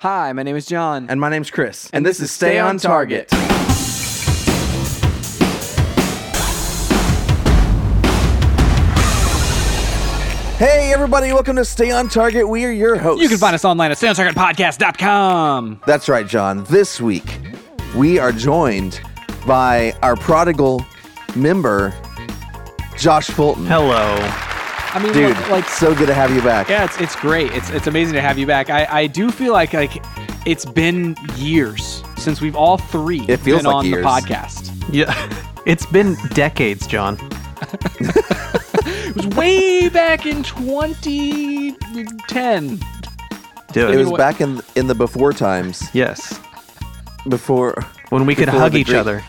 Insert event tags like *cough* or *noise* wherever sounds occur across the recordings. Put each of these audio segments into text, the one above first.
Hi, my name is John. And my name's Chris. And this is Stay on Target. Hey, everybody, welcome to Stay on Target. We are your hosts. You can find us online at SoundTargetPodcast.com. That's right, John. This week, we are joined by our prodigal member, Josh Fulton. Hello. I mean, Dude, like, like so good to have you back. yeah, it's it's great. It's it's amazing to have you back. I, I do feel like like it's been years since we've all three It feels been like on years. the podcast. Yeah. *laughs* It's been decades, John. *laughs* *laughs* It was way back in 2010. Do It it. was back in in the before times, yes. before When we could hug each great- other.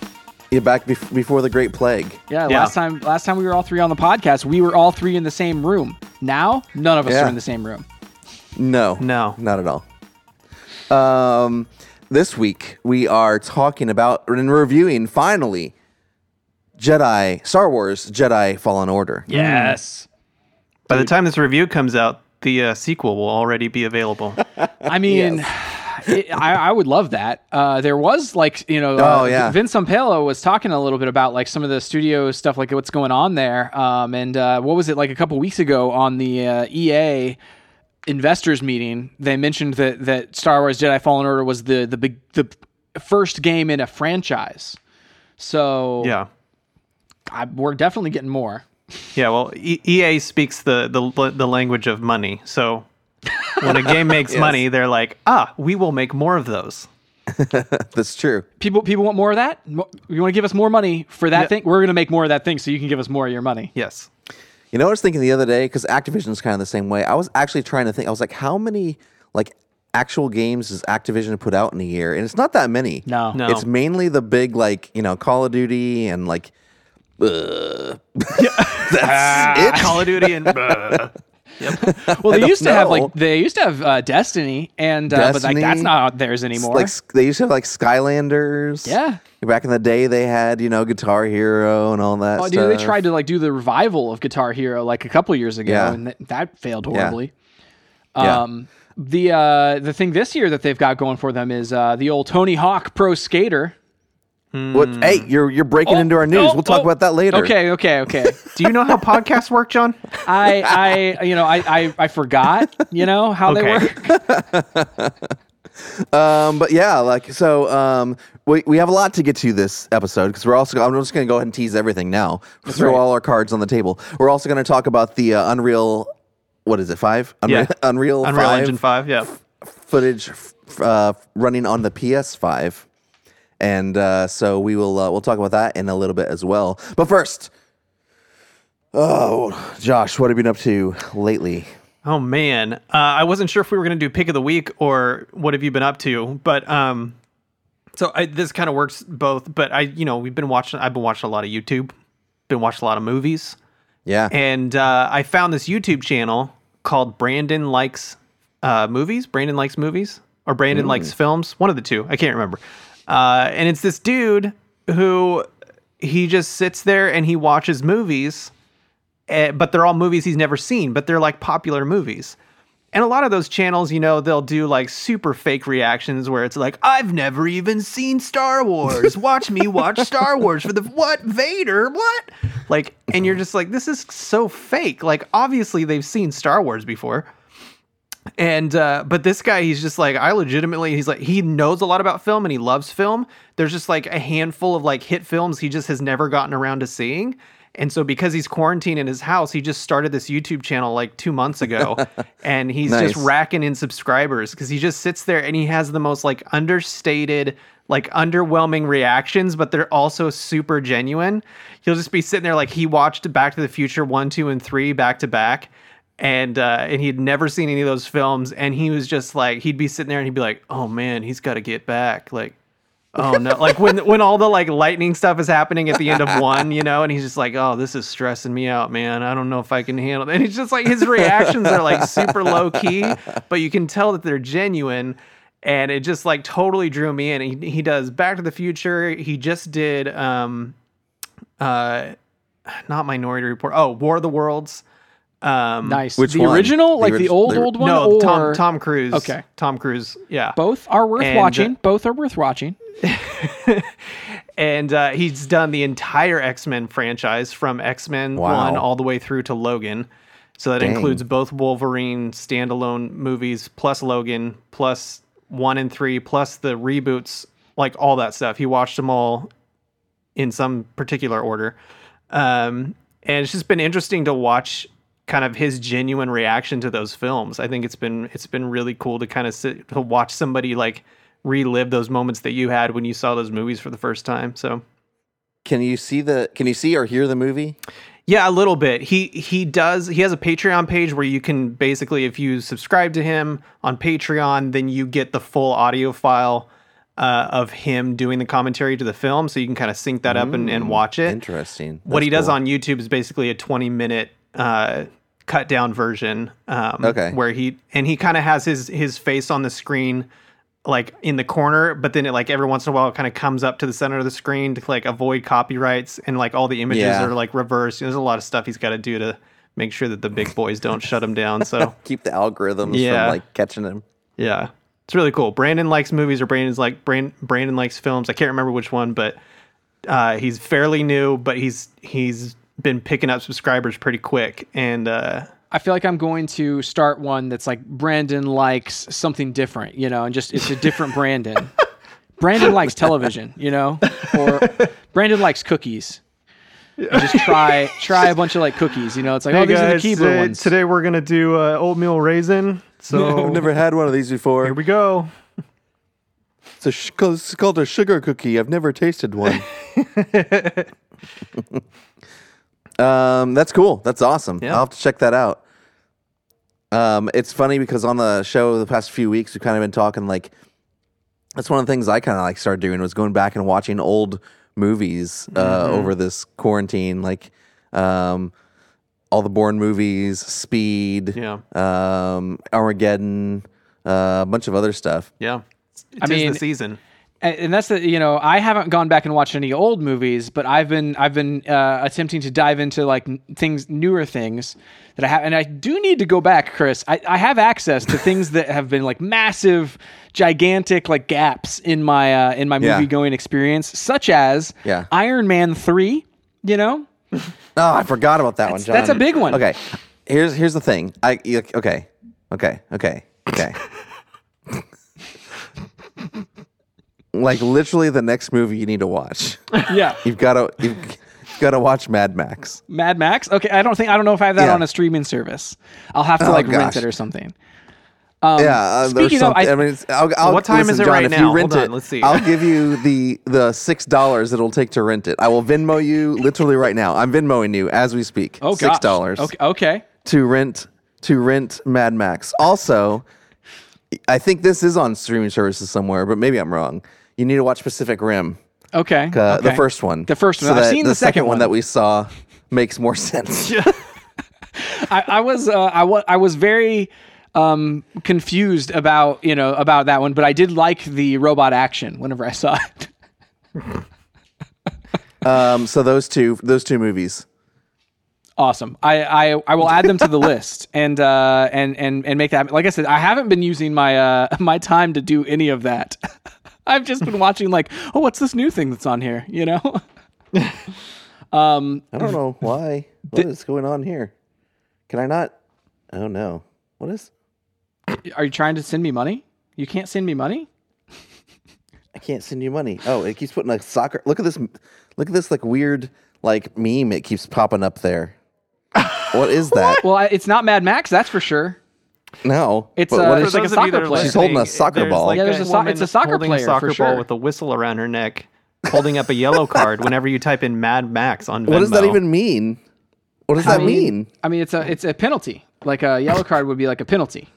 Yeah, back bef- before the Great Plague. Yeah, Yeah. last time last time we were all three on the podcast, we were all three in the same room. Now, none of us Yeah. are in the same room. No, No. not at all. Um, this week we are talking about and reviewing finally Jedi Star Wars Jedi Fallen Order. Yes. By the time this review comes out, the uh, sequel will already be available. *laughs* I mean, it, I, I would love that. Uh, there was like you know, uh, Oh, yeah. Vince Zampella was talking a little bit about like some of the studio stuff, like what's going on there. Um, and uh, what was it like a couple weeks ago on the uh, EA investors meeting? They mentioned that that Star Wars Jedi Fallen Order was the the big the first game in a franchise. So yeah. I, we're definitely getting more. Yeah, well, e- EA speaks the, the the language of money. So *laughs* when a game makes money, they're like, "Ah, we will make more of those." *laughs* That's true. People people want more of that. Mo- You want to give us more money for that thing? We're going to make more of that thing, so you can give us more of your money. Yes. You know what I was thinking the other day? Because Activision's kind of the same way. I was actually trying to think. I was like, how many like actual games does Activision put out in a year? And it's not that many. No. No. It's mainly the big like you know Call of Duty and like. *laughs* Uh, that's it. Call of Duty and uh, *laughs* Well, they used to have like they used to have uh, Destiny, and uh, but like that's not theirs anymore. Like they used to have like Skylanders. Yeah. Back in the day, they had you know Guitar Hero and all that. oh, stuff. dude, they tried to like do the revival of Guitar Hero like a couple years ago, Yeah. and th- that failed horribly. Yeah. Um, the uh, the thing this year that they've got going for them is uh, the old Tony Hawk Pro Skater. What? Hey, you're you're breaking into our news. Oh, we'll talk oh. about that later. Okay, okay, okay. *laughs* Do you know how podcasts work, John? I I you know I I, I forgot you know how they work. *laughs* Um, but yeah, like so, um, we we have a lot to get to this episode because we're also I'm just going to go ahead and tease everything now. Throw right. all our cards on the table. We're also going to talk about the uh, Unreal. What is it? Five? Unreal, Yeah. *laughs* Unreal, Unreal 5 Engine 5, yeah. footage f- uh, running on the PS5, and uh, so we will uh, we'll talk about that in a little bit as well. But first, oh, Josh, what have you been up to lately? Oh man, uh, I wasn't sure if we were going to do pick of the week or what have you been up to, but um, so I, this kind of works both. But I, you know, we've been watching. I've been watching a lot of YouTube, been watching a lot of movies, Yeah, and uh, I found this YouTube channel called Brandon Likes uh, Movies. Brandon Likes Movies or Brandon Likes Films. One of the two. I can't remember. Uh, and it's this dude who he just sits there and he watches movies eh, but they're all movies he's never seen, but they're like popular movies. And a lot of those channels, you know, they'll do like super fake reactions where it's like, I've never even seen Star Wars. Watch me watch Star Wars for the what? Vader? What? Like, and you're just like, this is so fake. Like, obviously they've seen Star Wars before. And uh, but this guy, he's just like I legitimately, he's like he knows a lot about film and he loves film. There's just like a handful of like hit films he just has never gotten around to seeing. And so because he's quarantined in his house, he just started this YouTube channel like two months ago, *laughs* and he's Nice. just racking in subscribers because he just sits there and he has the most like understated, like underwhelming reactions, but they're also super genuine. He'll just be sitting there like he watched Back to the Future one, two, and three back to back and uh, and he'd never seen any of those films, and he was just like he'd be sitting there and he'd be like, "Oh man, he's got to get back." Like, oh no, *laughs* like when when all the like lightning stuff is happening at the end of one, you know, and he's just like, "Oh, this is stressing me out, man. I don't know if I can handle." it. And he's just like his reactions are like super low key, but you can tell that they're genuine. And it just like totally drew me in. He, he does Back to the Future. He just did um uh not Minority Report. Oh, War of the Worlds Um, Nice. Which the one? original, The like orig- the old the- old one, no, or Tom Tom Cruise. Okay. Tom Cruise. Yeah. both are worth And, uh, watching. Both are worth watching. *laughs* and uh, he's done the entire X Men franchise from X Men Wow. One all the way through to Logan. So that Dang. includes both Wolverine standalone movies, plus Logan, plus one and three, plus the reboots, like all that stuff. He watched them all in some particular order, um, and it's just been interesting to watch kind of his genuine reaction to those films. I think it's been it's been really cool to kind of sit to watch somebody like relive those moments that you had when you saw those movies for the first time. So Can you see the? Can you see or hear the movie? yeah, a little bit. He he does. He has a Patreon page where you can basically, if you subscribe to him on Patreon, then you get the full audio file uh, of him doing the commentary to the film, so you can kind of sync that up and, and watch it. Interesting. what he does cool. on YouTube is basically a 20 minute uh, cut down version. Um, Okay. Where he and he kind of has his his face on the screen, like in the corner, but then it like every once in a while it kind of comes up to the center of the screen to like avoid copyrights and like all the images Yeah. are like reversed. There's a lot of stuff he's got to do to make sure that the big boys don't shut him down. So *laughs* keep the algorithms Yeah. from like catching him. yeah, it's really cool. Brandon likes movies, or Brandon's like Brandon. Brandon likes films. I can't remember which one, but uh, he's fairly new, but he's he's been picking up subscribers pretty quick. And uh, I feel like I'm going to start one that's like Brandon likes something different, you know, and just it's a different Brandon. *laughs* Brandon likes television, you know, or Brandon likes cookies. And just try try a bunch of like cookies, you know. It's like oh, these are the Keebler ones. Today we're gonna do uh, oatmeal raisin. *laughs* So I've never had one of these before. here we go. It's, a sh- it's called a sugar cookie. I've never tasted one. *laughs* um, that's cool. That's awesome. Yeah. I'll have to check that out. Um, it's funny because on the show the past few weeks we've kind of been talking like that's one of the things I kind of like started doing was going back and watching old movies uh, over this quarantine, like um, all the Bourne movies, Speed, Yeah. um, Armageddon, uh, a bunch of other stuff. Yeah, It I is mean- the season. And, that's the you know I haven't gone back and watched any old movies, but I've been I've been uh, attempting to dive into like things newer things that I have, and I do need to go back, Chris. I, I have access to things that have been like massive, gigantic like gaps in my uh, in my Yeah. movie going experience, such as Yeah. Iron Man three. You know, *laughs* Oh, I forgot about that one, John. that's a big one. Okay, here's here's the thing. I okay, okay, okay, okay. *laughs* like literally, the next movie you need to watch. *laughs* yeah, You've got to you've, you've got to watch Mad Max. Mad Max. Okay, I don't think I don't know if I have that Yeah. on a streaming service. I'll have to Oh, like rent it or something. yeah, uh, speaking of. I- I, mean, it's, I'll, I'll, what time listen, is it John, right if now? You rent Hold it, on, let's see. I'll give you the the six dollars it'll take to rent it. I will Venmo you literally right now. I'm Venmoing you as we speak. Oh, six dollars. Okay, okay. to rent to rent Mad Max. Also, I think this is on streaming services somewhere, but maybe I'm wrong. You need to watch Pacific Rim, Okay, uh, the first one. The first one. So I've seen the second one. that we saw makes more *laughs* sense. I, I was uh, I was I was very um, confused about you know about that one, but I did like the robot action whenever I saw it. *laughs* Um, so those two those two movies. awesome. I, I I will add them to the list *laughs* and uh, and and and make that. Like I said, I haven't been using my uh, my time to do any of that. I've just been watching like, oh, what's this new thing that's on here? You know. *laughs* Um, I don't know why. What is going on here? Can I not? Oh no. What is? Are you trying to send me money? You can't send me money. I can't send you money. Oh, it keeps putting a soccer. Look at this. Look at this like weird like meme. It keeps popping up there. what is *laughs* that? Well, I, it's not Mad Max, that's for sure. No. It's, But uh, what it's is- like a those of you soccer that are player. She's holding a soccer there's ball. Like Yeah, there's a so- it's a soccer holding player, a soccer for ball sure. with a whistle around her neck, holding up a yellow *laughs* card whenever you type in Mad Max on Venmo. what does that even mean? What does that I mean? I mean, it's a it's a penalty. Like a yellow card would be like a penalty.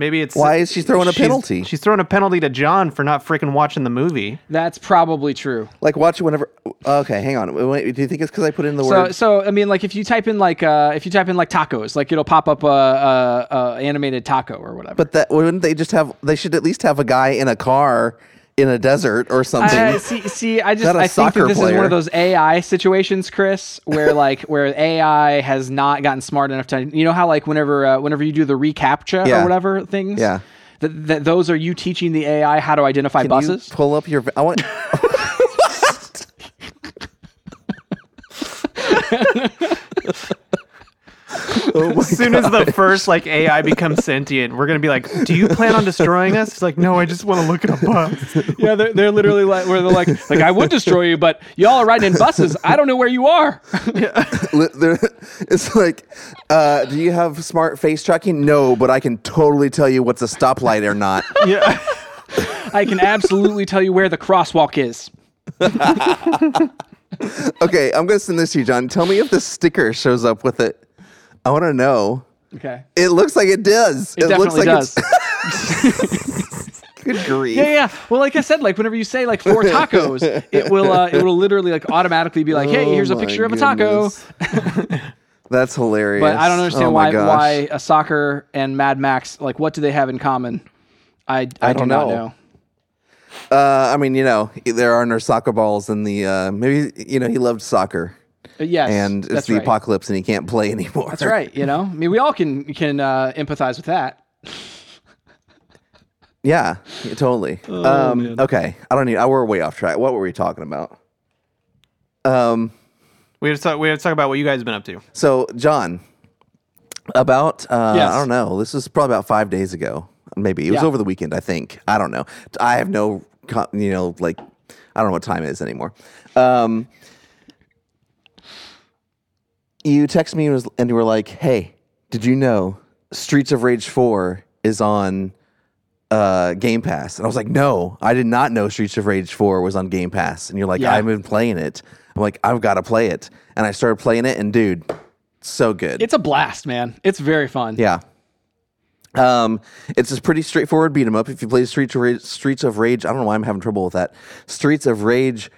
Maybe it's Why is she throwing a she's- penalty? She's throwing a penalty to John for not freaking watching the movie. That's probably true. Like watch it whenever. Okay, hang on. Wait, do you think it's because I put in the So, word? so I mean, like if you type in like uh, if you type in like tacos, like it'll pop up a, a, a animated taco or whatever. But that wouldn't they just have? They should at least have a guy in a car in a desert or something. I, see, see, I just I think that this is one of those AI situations, Chris, where like where AI has not gotten smart enough to. You know how like whenever uh, whenever you do the recaptcha Yeah. or whatever things, Yeah. that, that those are you teaching the AI how to identify Can buses. you pull up your? I want. *laughs* *laughs* oh *laughs* As soon as the first like AI becomes sentient, we're gonna be like, "Do you plan on destroying us?" It's like, "No, I just want to look at a bus." *laughs* yeah, they're, they're literally like where they're like like I would destroy you, but y'all are riding in buses. I don't know where you are. *laughs* Li- there- it's like, uh, do you have smart face tracking? No, but I can totally tell you what's a stoplight or not. yeah. I can absolutely tell you where the crosswalk is. Okay, I'm gonna send this to you, John. Tell me if the sticker shows up with it. I want to know. Okay. It looks like it does. It, looks definitely like does. it's *laughs* good grief. Yeah, yeah. Well, like I said, like whenever you say like four tacos, it will uh, it will literally like automatically be like, hey, Oh here's a picture of a taco. *laughs* That's hilarious. But I don't understand Oh why gosh. why a soccer and Mad Max like what do they have in common? I I, I do don't not know. know. Uh, I mean, you know, there are no soccer balls in the. Uh, maybe you know he loved soccer, yes, and it's the right. apocalypse, and he can't play *laughs* anymore. That's right. You know, I mean, we all can can uh, empathize with that. *laughs* Yeah, yeah, totally. Oh, um, okay, I don't need. I, we're way off track. What were we talking about? Um. We have to talk. We have to talk about what you guys have been up to. So, John, about uh, Yes. I don't know. This was probably about five days ago. Maybe it was Yeah. over the weekend. I think. I don't know. I have no, you know, like I don't know what time it is anymore. Um, you text me and was- and you were like, "Hey, did you know Streets of Rage Four is on uh, Game Pass?" And I was like, "No, I did not know Streets of Rage Four was on Game Pass." And you're like, Yeah. "I've been playing it." I'm like, "I've got to play it," and I started playing it, and dude, so good. It's a blast, man. It's very fun. Yeah. Um, it's a pretty straightforward beat 'em up. If you play Streets of Rage, Streets of Rage, I don't know why I'm having trouble with that. Streets of Rage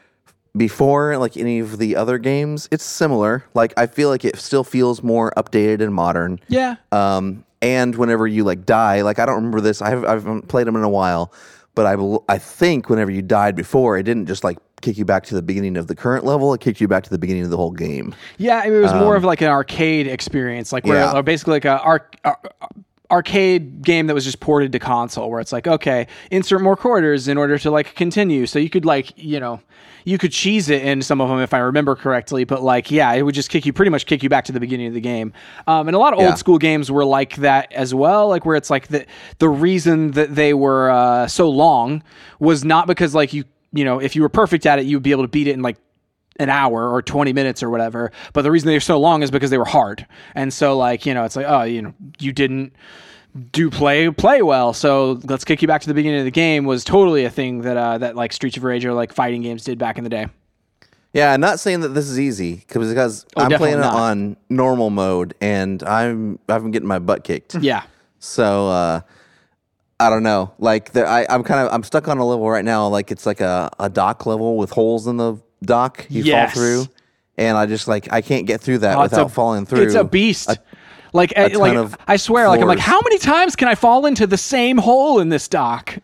before like any of the other games, it's similar. Like I feel like it still feels more updated and modern. Yeah. Um, and whenever you like die, like I don't remember this. I, have, I haven't played them in a while, but I I think whenever you died before, it didn't just like kick you back to the beginning of the current level. It kicked you back to the beginning of the whole game. Yeah, I mean, it was more of like an arcade experience, like where Um, Yeah. basically like a arc. Ar- arcade game that was just ported to console where it's like okay insert more quarters in order to like continue so you could like you know you could cheese it in some of them if i remember correctly but like yeah it would just kick you pretty much kick you back to the beginning of the game um, and a lot of Yeah. old school games were like that as well like where it's like the the reason that they were uh, so long was not because like you you know if you were perfect at it you would be able to beat it in like an hour or 20 minutes or whatever. But the reason they're so long is because they were hard. And so like, you know, it's like, oh, you know, you didn't do play play well. So let's kick you back to the beginning of the game was totally a thing that uh that like Streets of Rage or like fighting games did back in the day. Yeah, I'm not saying that this is easy because because Oh, I'm playing it on normal mode and I'm I've been getting my butt kicked. Yeah. so uh, I don't know. Like there, I I'm kind of I'm stuck on a level right now. Like it's like a, a dock level with holes in the dock you Yes. fall through, and I just like I can't get through that Oh, without a- falling through. It's a beast. like I- eh, like I swear like I'm like how many times can I fall into the same hole in this dock?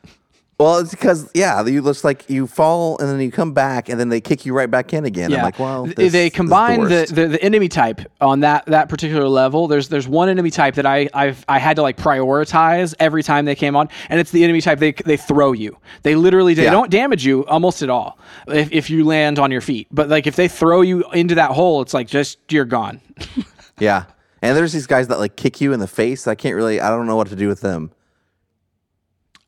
Well, it's because yeah, you looks like you fall and then you come back and then they kick you right back in again. I'm like, well, this- they this is the combine the, the, the enemy type on that that particular level. There's there's one enemy type that I I've I had to like prioritize every time they came on, and it's the enemy type they they throw you. They literally they Yeah. don't damage you almost at all if if you land on your feet. But like if they throw you into that hole, it's like just you're gone. *laughs* Yeah. And there's these guys that like kick you in the face. I can't really I don't know what to do with them.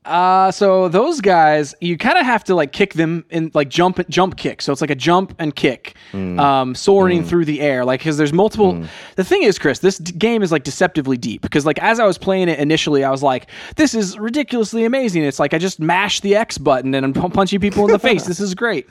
Uh, so those guys, you kind of have to like kick them in like jump jump kick. So it's like a jump and kick, um, soaring through the air. Like because there's multiple. The thing is, Chris, this d- game is like deceptively deep because like as I was playing it initially, I was like, this is ridiculously amazing. It's like I just mash the X button and I'm pu- punching people in the face. This is great.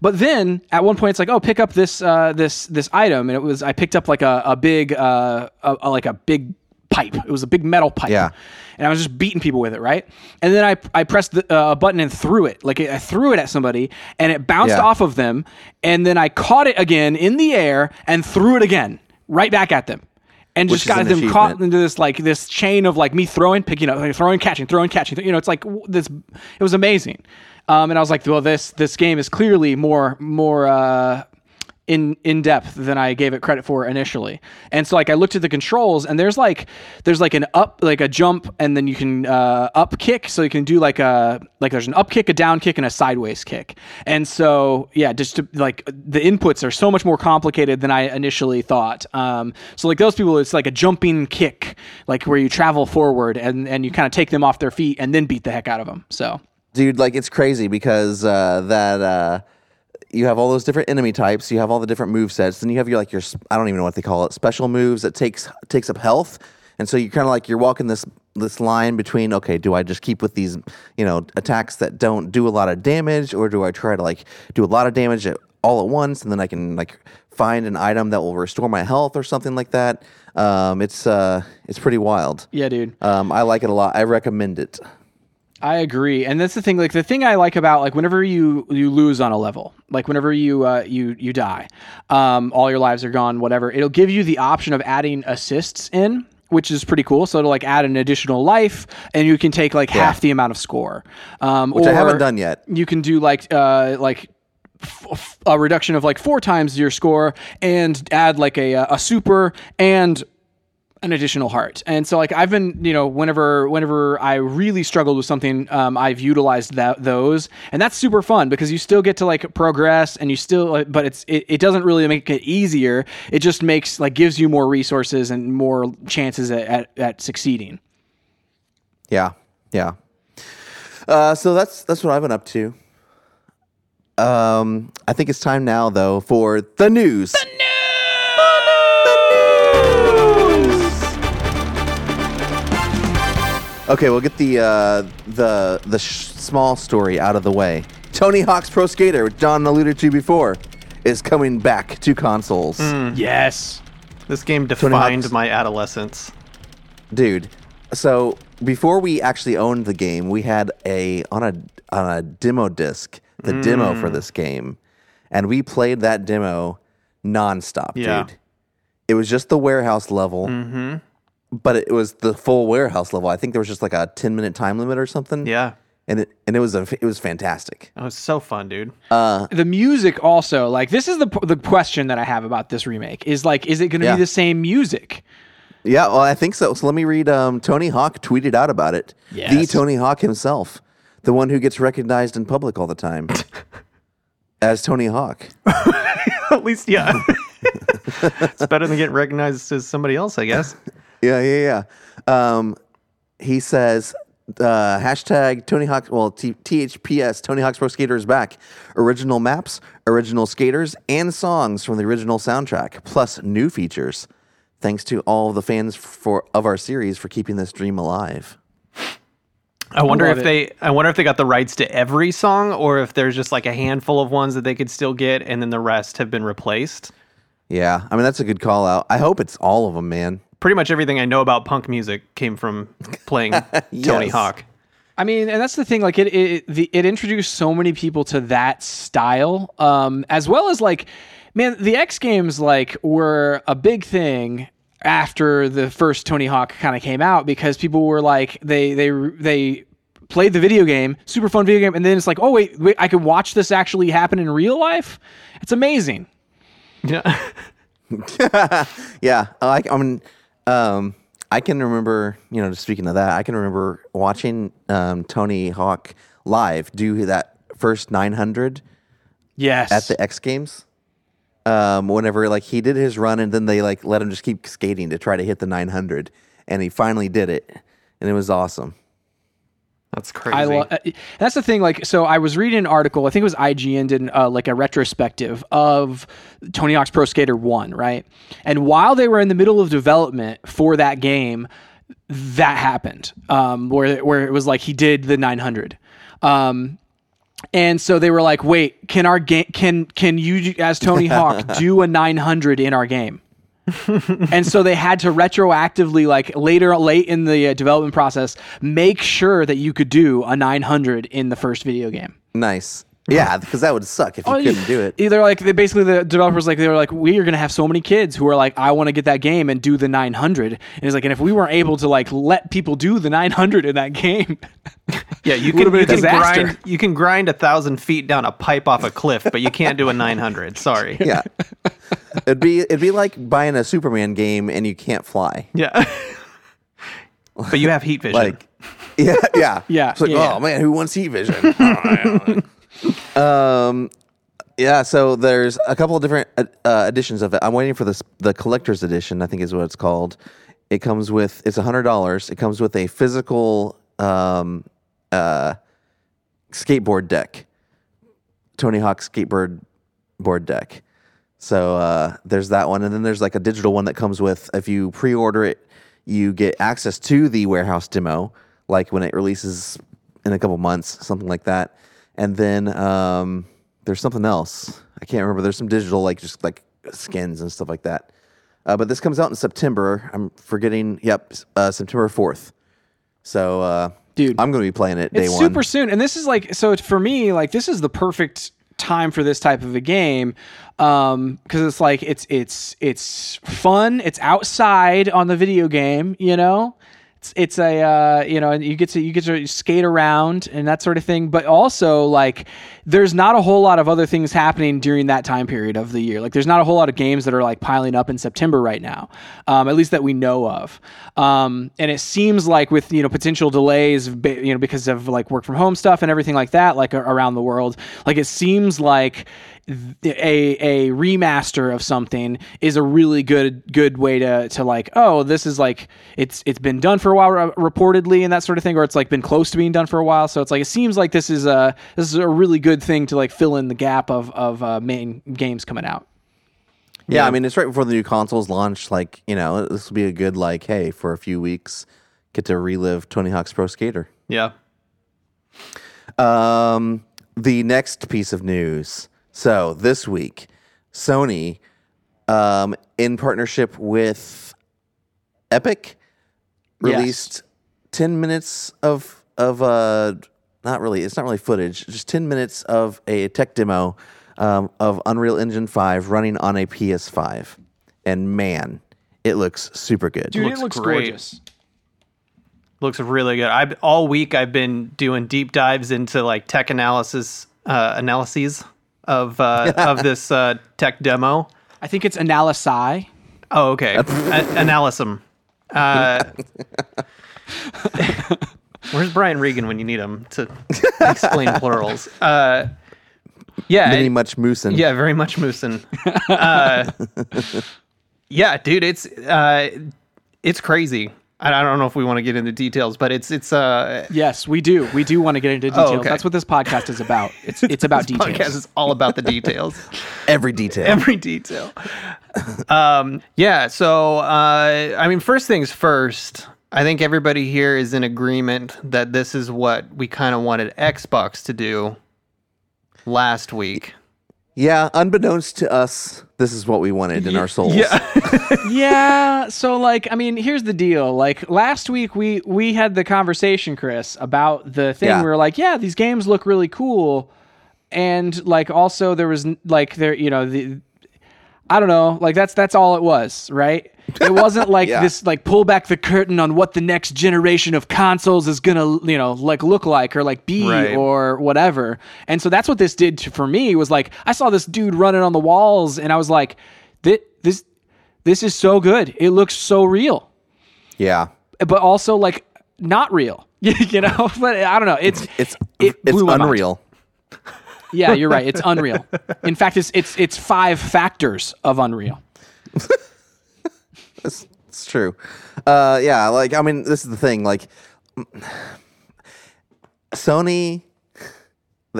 But then at one point it's like, oh, pick up this uh, this this item, and it was I picked up like a a big uh a, a- like a big pipe. It was a big metal pipe. Yeah. And I was just beating people with it, right? And then I I pressed the uh, button and threw it. Like I threw it at somebody, and it bounced Yeah. off of them. And then I caught it again in the air and threw it again right back at them. and Which just got them caught into this like this chain of like me throwing, picking up, like, throwing, catching, throwing, catching. You know, it's like this. It was amazing, um, and I was like, well, this this game is clearly more more. Uh, in in depth than I gave it credit for initially. And so like I looked at the controls and there's like there's like an up like a jump and then you can uh, up kick so you can do like a like there's an up kick, a down kick and a sideways kick. And so yeah, just to, like the inputs are so much more complicated than I initially thought. Um, so like those people it's like a jumping kick like where you travel forward and and you kind of take them off their feet and then beat the heck out of them. So dude like it's crazy because uh, that uh, you have all those different enemy types you have all the different move sets then you have your like your I don't even know what they call it special moves that takes takes up health. And so you kind of like you're walking this this line between okay do i just keep with these you know attacks that don't do a lot of damage or do i try to like do a lot of damage at, all at once and then i can like find an item that will restore my health or something like that? Um, it's uh it's pretty wild. Yeah, dude. um, i like it a lot. I recommend it I agree, and that's the thing. Like the thing I like about like whenever you you lose on a level, like whenever you uh, you you die, um, all your lives are gone. Whatever, it'll give you the option of adding assists in, which is pretty cool. So it'll like add an additional life, and you can take like half the amount of score. Um, which i haven't done yet You can do like uh like a reduction of like four times your score, and add like a a super and an additional heart. And so like I've been, you know, whenever whenever I really struggled with something, um, I've utilized that those, and that's super fun because you still get to like progress and you still, but it's it, it doesn't really make it easier. It just makes like gives you more resources and more chances at, at, at succeeding. Yeah, yeah. Uh, so that's that's what I've been up to. Um, I think it's time now, though, for the news. The news. Okay, we'll get the uh, the the sh- small story out of the way. Tony Hawk's Pro Skater, which John alluded to before, is coming back to consoles. Hmm. Yes. This game defined my adolescence. dude so before we actually owned the game we had a on a on a demo disc the hmm. demo for this game and we played that demo nonstop Yeah. dude it was just the warehouse level mm-hmm. But it was the full warehouse level i think there was just like a 10 minute time limit or something Yeah. and it and it was a, it was fantastic That was so fun, dude. The music also like this is the the question that I have about this remake is like is it going to Yeah. be the same music? yeah well i think so so let me read um, tony hawk tweeted out about it the tony hawk himself the one who gets recognized in public all the time *laughs* as tony hawk *laughs* At least, yeah. *laughs* it's better than getting recognized as somebody else, I guess. Yeah, yeah, yeah. Um, he says, uh, hashtag Tony Hawk, well, T- THPS, Tony Hawk's Pro Skater is back. Original maps, original skaters, and songs from the original soundtrack, plus new features. Thanks to all the fans for of our series for keeping this dream alive. I wonder love if it. they I wonder if they got the rights to every song or if there's just like a handful of ones that they could still get and then the rest have been replaced. Yeah, I mean, that's a good call out. I hope it's all of them, man. Pretty much everything I know about punk music came from playing *laughs* Tony Hawk. I mean, and that's the thing. Like it, it, the, it introduced so many people to that style, um, as well as like, man, the X Games like were a big thing after the first Tony Hawk kind of came out because people were like, they, they, they played the video game, super fun video game, and then it's like, oh wait, wait, I can watch this actually happen in real life. It's amazing. Yeah. *laughs* *laughs* Yeah, I, like I mean, um, I can remember, you know, just speaking of that, I can remember watching um, Tony Hawk live do that first 900 Yes. at the X Games. Um, whenever like he did his run and then they like let him just keep skating to try to hit the 900, and he finally did it, and it was awesome. That's crazy. I love. That's the thing. Like, so I was reading an article. I think it was IGN did uh, like a retrospective of Tony Hawk's Pro Skater One, right? And while they were in the middle of development for that game, that happened. Um, where where it was like he did the 900. Um, and so they were like, "Wait, can our game? Can can you as Tony Hawk *laughs* do a 900 in our game?" *laughs* and so they had to retroactively like later late in the uh, development process make sure that you could do a 900 in the first video game Nice. Yeah, *laughs* because that would suck if you Oh, couldn't do it. Either like they basically the developers like they were like we are gonna have so many kids who are like I want to get that game and do the 900 and it's like and if we weren't able to like let people do the 900 in that game *laughs* Yeah, you Would've can, been you a can disaster. grind you can grind a thousand feet down a pipe off a cliff, but you can't do a nine hundred. Sorry. Yeah, it'd be it'd be like buying a Superman game and you can't fly. Yeah. *laughs* but you have heat vision. Like, yeah, yeah, *laughs* Yeah, It's like, yeah. oh man, who wants heat vision? *laughs* um, yeah. So there's a couple of different uh, uh, editions of it. I'm waiting for this the collector's edition. I think is what it's called. It comes with it's a hundred dollars. It comes with a physical um, uh, skateboard deck, Tony Hawk skateboard board deck. So uh, there's that one, and then there's like a digital one that comes with. If you pre-order it, you get access to the warehouse demo, like when it releases in a couple months, something like that. And then um, there's something else. I can't remember. There's some digital, like just like skins and stuff like that. Uh, but this comes out in September. I'm forgetting. Yep, uh, September 4th. So, uh, Dude. I'm going to be playing it day it's one. super soon and this is like so for me like this is the perfect time for this type of a game um because it's like it's it's it's fun it's outside on the video game you know it's it's a uh, you know you get to you get to skate around and that sort of thing. But also like there's not a whole lot of other things happening during that time period of the year. Like there's not a whole lot of games that are like piling up in september right now um, at least that we know of. Um, and it seems like with you know potential delays you know because of like work from home stuff and everything like that like around the world like it seems like a a remaster of something is a really good good way to to like oh this is like it's it's been done for a while re- reportedly and that sort of thing or it's like been close to being done for a while so it's like it seems like this is a this is a really good thing to like fill in the gap of of uh, main games coming out Yeah, I mean it's right before the new consoles launch. Like you know, this will be a good like, hey, for a few weeks, get to relive Tony Hawk's Pro Skater. yeah. Um, the next piece of news. So this week, Sony, um, in partnership with Epic, Yes. released ten minutes of of uh, not really. It's not really footage. Just ten minutes of a tech demo um, of Unreal Engine Five running on a PS5, and man, it looks super good. dude Looks it looks great. gorgeous Looks really good. I all week I've been doing deep dives into like tech analysis uh, analyses of uh, of *laughs* this uh, tech demo. i think it's analysi Oh, okay. A- Analysum. Uh, *laughs* where's Brian Regan when you need him to explain plurals? Uh, yeah, Many it- much moosin. yeah, very much Moosin. Uh, *laughs* yeah, dude, it's uh, it's crazy. I I don't know if we want to get into details, but it's it's uh, yes we do we do want to get into details okay. that's what this podcast is about *laughs* it's it's about details podcast is all about the details. *laughs* every detail. every detail. um, yeah. So, uh, I mean, first things first. I think everybody here is in agreement that this is what we kind of wanted Xbox to do last week. Yeah, unbeknownst to us, this is what we wanted in our souls. yeah *laughs* yeah. so like i mean here's the deal like last week we we had the conversation chris about the thing Yeah. we were like yeah these games look really cool and like also there was like there you know the i don't know like that's that's all it was right it wasn't *laughs* like Yeah. this like pull back the curtain on what the next generation of consoles is gonna you know like look like or like be Right. or whatever and so that's what this did to, for me was like i saw this dude running on the walls and i was like this this this is so good it looks so real Yeah. but also like not real *laughs* you know *laughs* but i don't know it's It's It it's blew my mind. unreal. Yeah you're right it's unreal in fact it's it's it's five factors of unreal It's, it's true. Uh, yeah, like I mean, this is the thing. Like Sony,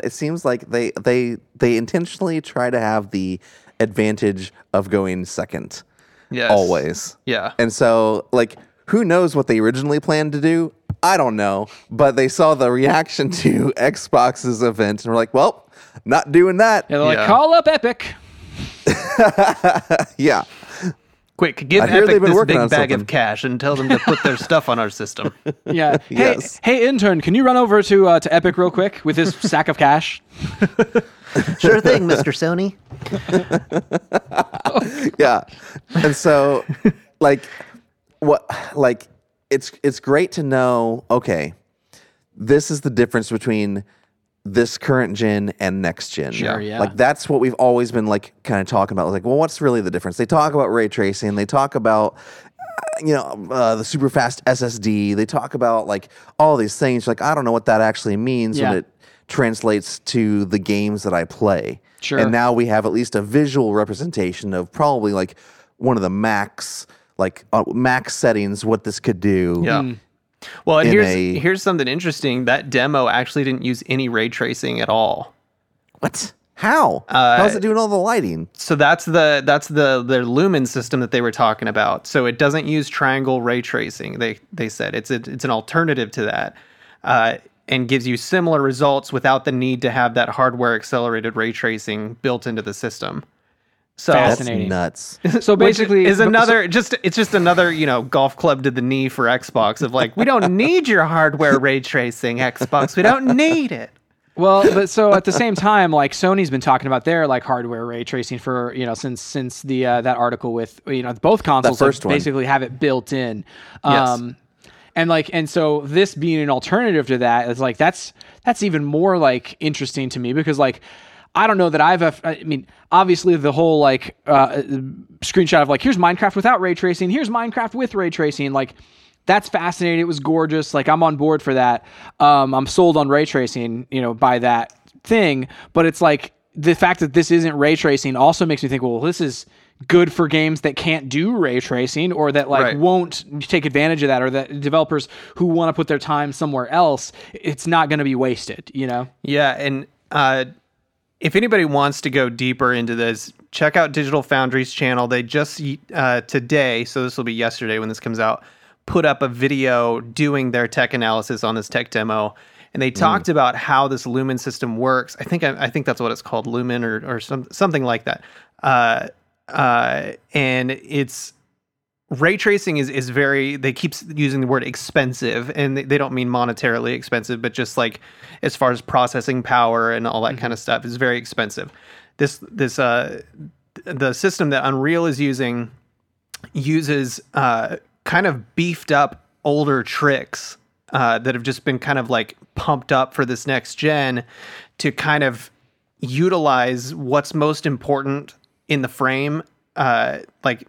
it seems like they they they intentionally try to have the advantage of going second Yes. always. Yeah. And so, like, who knows what they originally planned to do? I don't know. But they saw the reaction *laughs* to Xbox's event and were like, well, not doing that. yeah, they're like Yeah. call up epic *laughs* Yeah. Quick, give I hear Epic this big bag something. of cash and tell them to put their stuff on our system. *laughs* Yeah. *laughs* Yes. Hey, hey, intern, can you run over to uh, to Epic real quick with this sack of cash? sure thing, Mr. Sony. yeah and so like what like it's it's great to know okay this is the difference between this current gen and next gen. Sure, yeah. like that's what we've always been like kind of talking about. Like well what's really the difference? They talk about ray tracing. They talk about uh, you know uh, the super fast ssd they talk about like all these things. Like i don't know what that actually means Yeah. when it translates to the games that i play. Sure. and now we have at least a visual representation of probably like one of the max like uh, max settings what this could do. Yeah. Well, and here's a- here's something interesting. That demo actually didn't use any ray tracing at all. what how Uh, how's it doing all the lighting So that's the that's the their lumen system that they were talking about. So it doesn't use triangle ray tracing. They they said it's a, it's an alternative to that, uh, and gives you similar results without the need to have that hardware accelerated ray tracing built into the system. So that's Fascinating. nuts *laughs* So which basically, is another just it's just another you know golf club to the knee for Xbox of like we don't need your hardware ray tracing Xbox we don't need it. Well, but so at the same time, like Sony's been talking about their like hardware ray tracing for you know since since the uh, that article with you know both consoles like, first one. basically have it built in. Yes. Um, and like and so this being an alternative to that is like that's that's even more like interesting to me because like I don't know that I've I mean obviously the whole like uh, screenshot of like here's Minecraft without ray tracing here's Minecraft with ray tracing like that's fascinating it was gorgeous like I'm on board for that um, I'm sold on ray tracing you know by that thing but it's like the fact that this isn't ray tracing also makes me think well this is good for games that can't do ray tracing or that like Right. won't take advantage of that or that developers who want to put their time somewhere else it's not going to be wasted you know Yeah, and uh, if anybody wants to go deeper into this, check out Digital Foundry's channel. They just uh, today, so this will be yesterday when this comes out, put up a video doing their tech analysis on this tech demo, and they talked about how this Lumen system works. I think I, I think that's what it's called, Lumen or or some, something like that. Uh, uh, and it's ray tracing is is very they keep using the word expensive and they, they don't mean monetarily expensive but just like as far as processing power and all that kind of stuff is very expensive. This this uh the system that unreal is using uses uh kind of beefed up older tricks uh that have just been kind of like pumped up for this next gen to kind of utilize what's most important in the frame uh like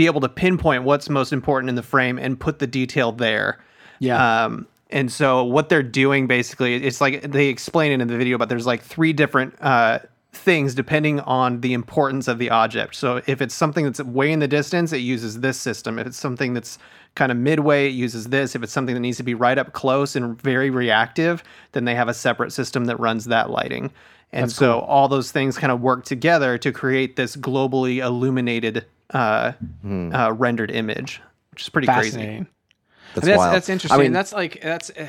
be able to pinpoint what's most important in the frame and put the detail there. Yeah. Um, and so what they're doing basically, it's like they explain it in the video, but there's like three different uh, things depending on the importance of the object. So if it's something that's way in the distance, it uses this system. If it's something that's kind of midway, it uses this. If it's something that needs to be right up close and very reactive, then they have a separate system that runs that lighting. And so all those things kind of work together to create this globally illuminated uh, uh, rendered image, which is pretty crazy. fascinating that's, that's, wild that's interesting. i mean that's like that's uh,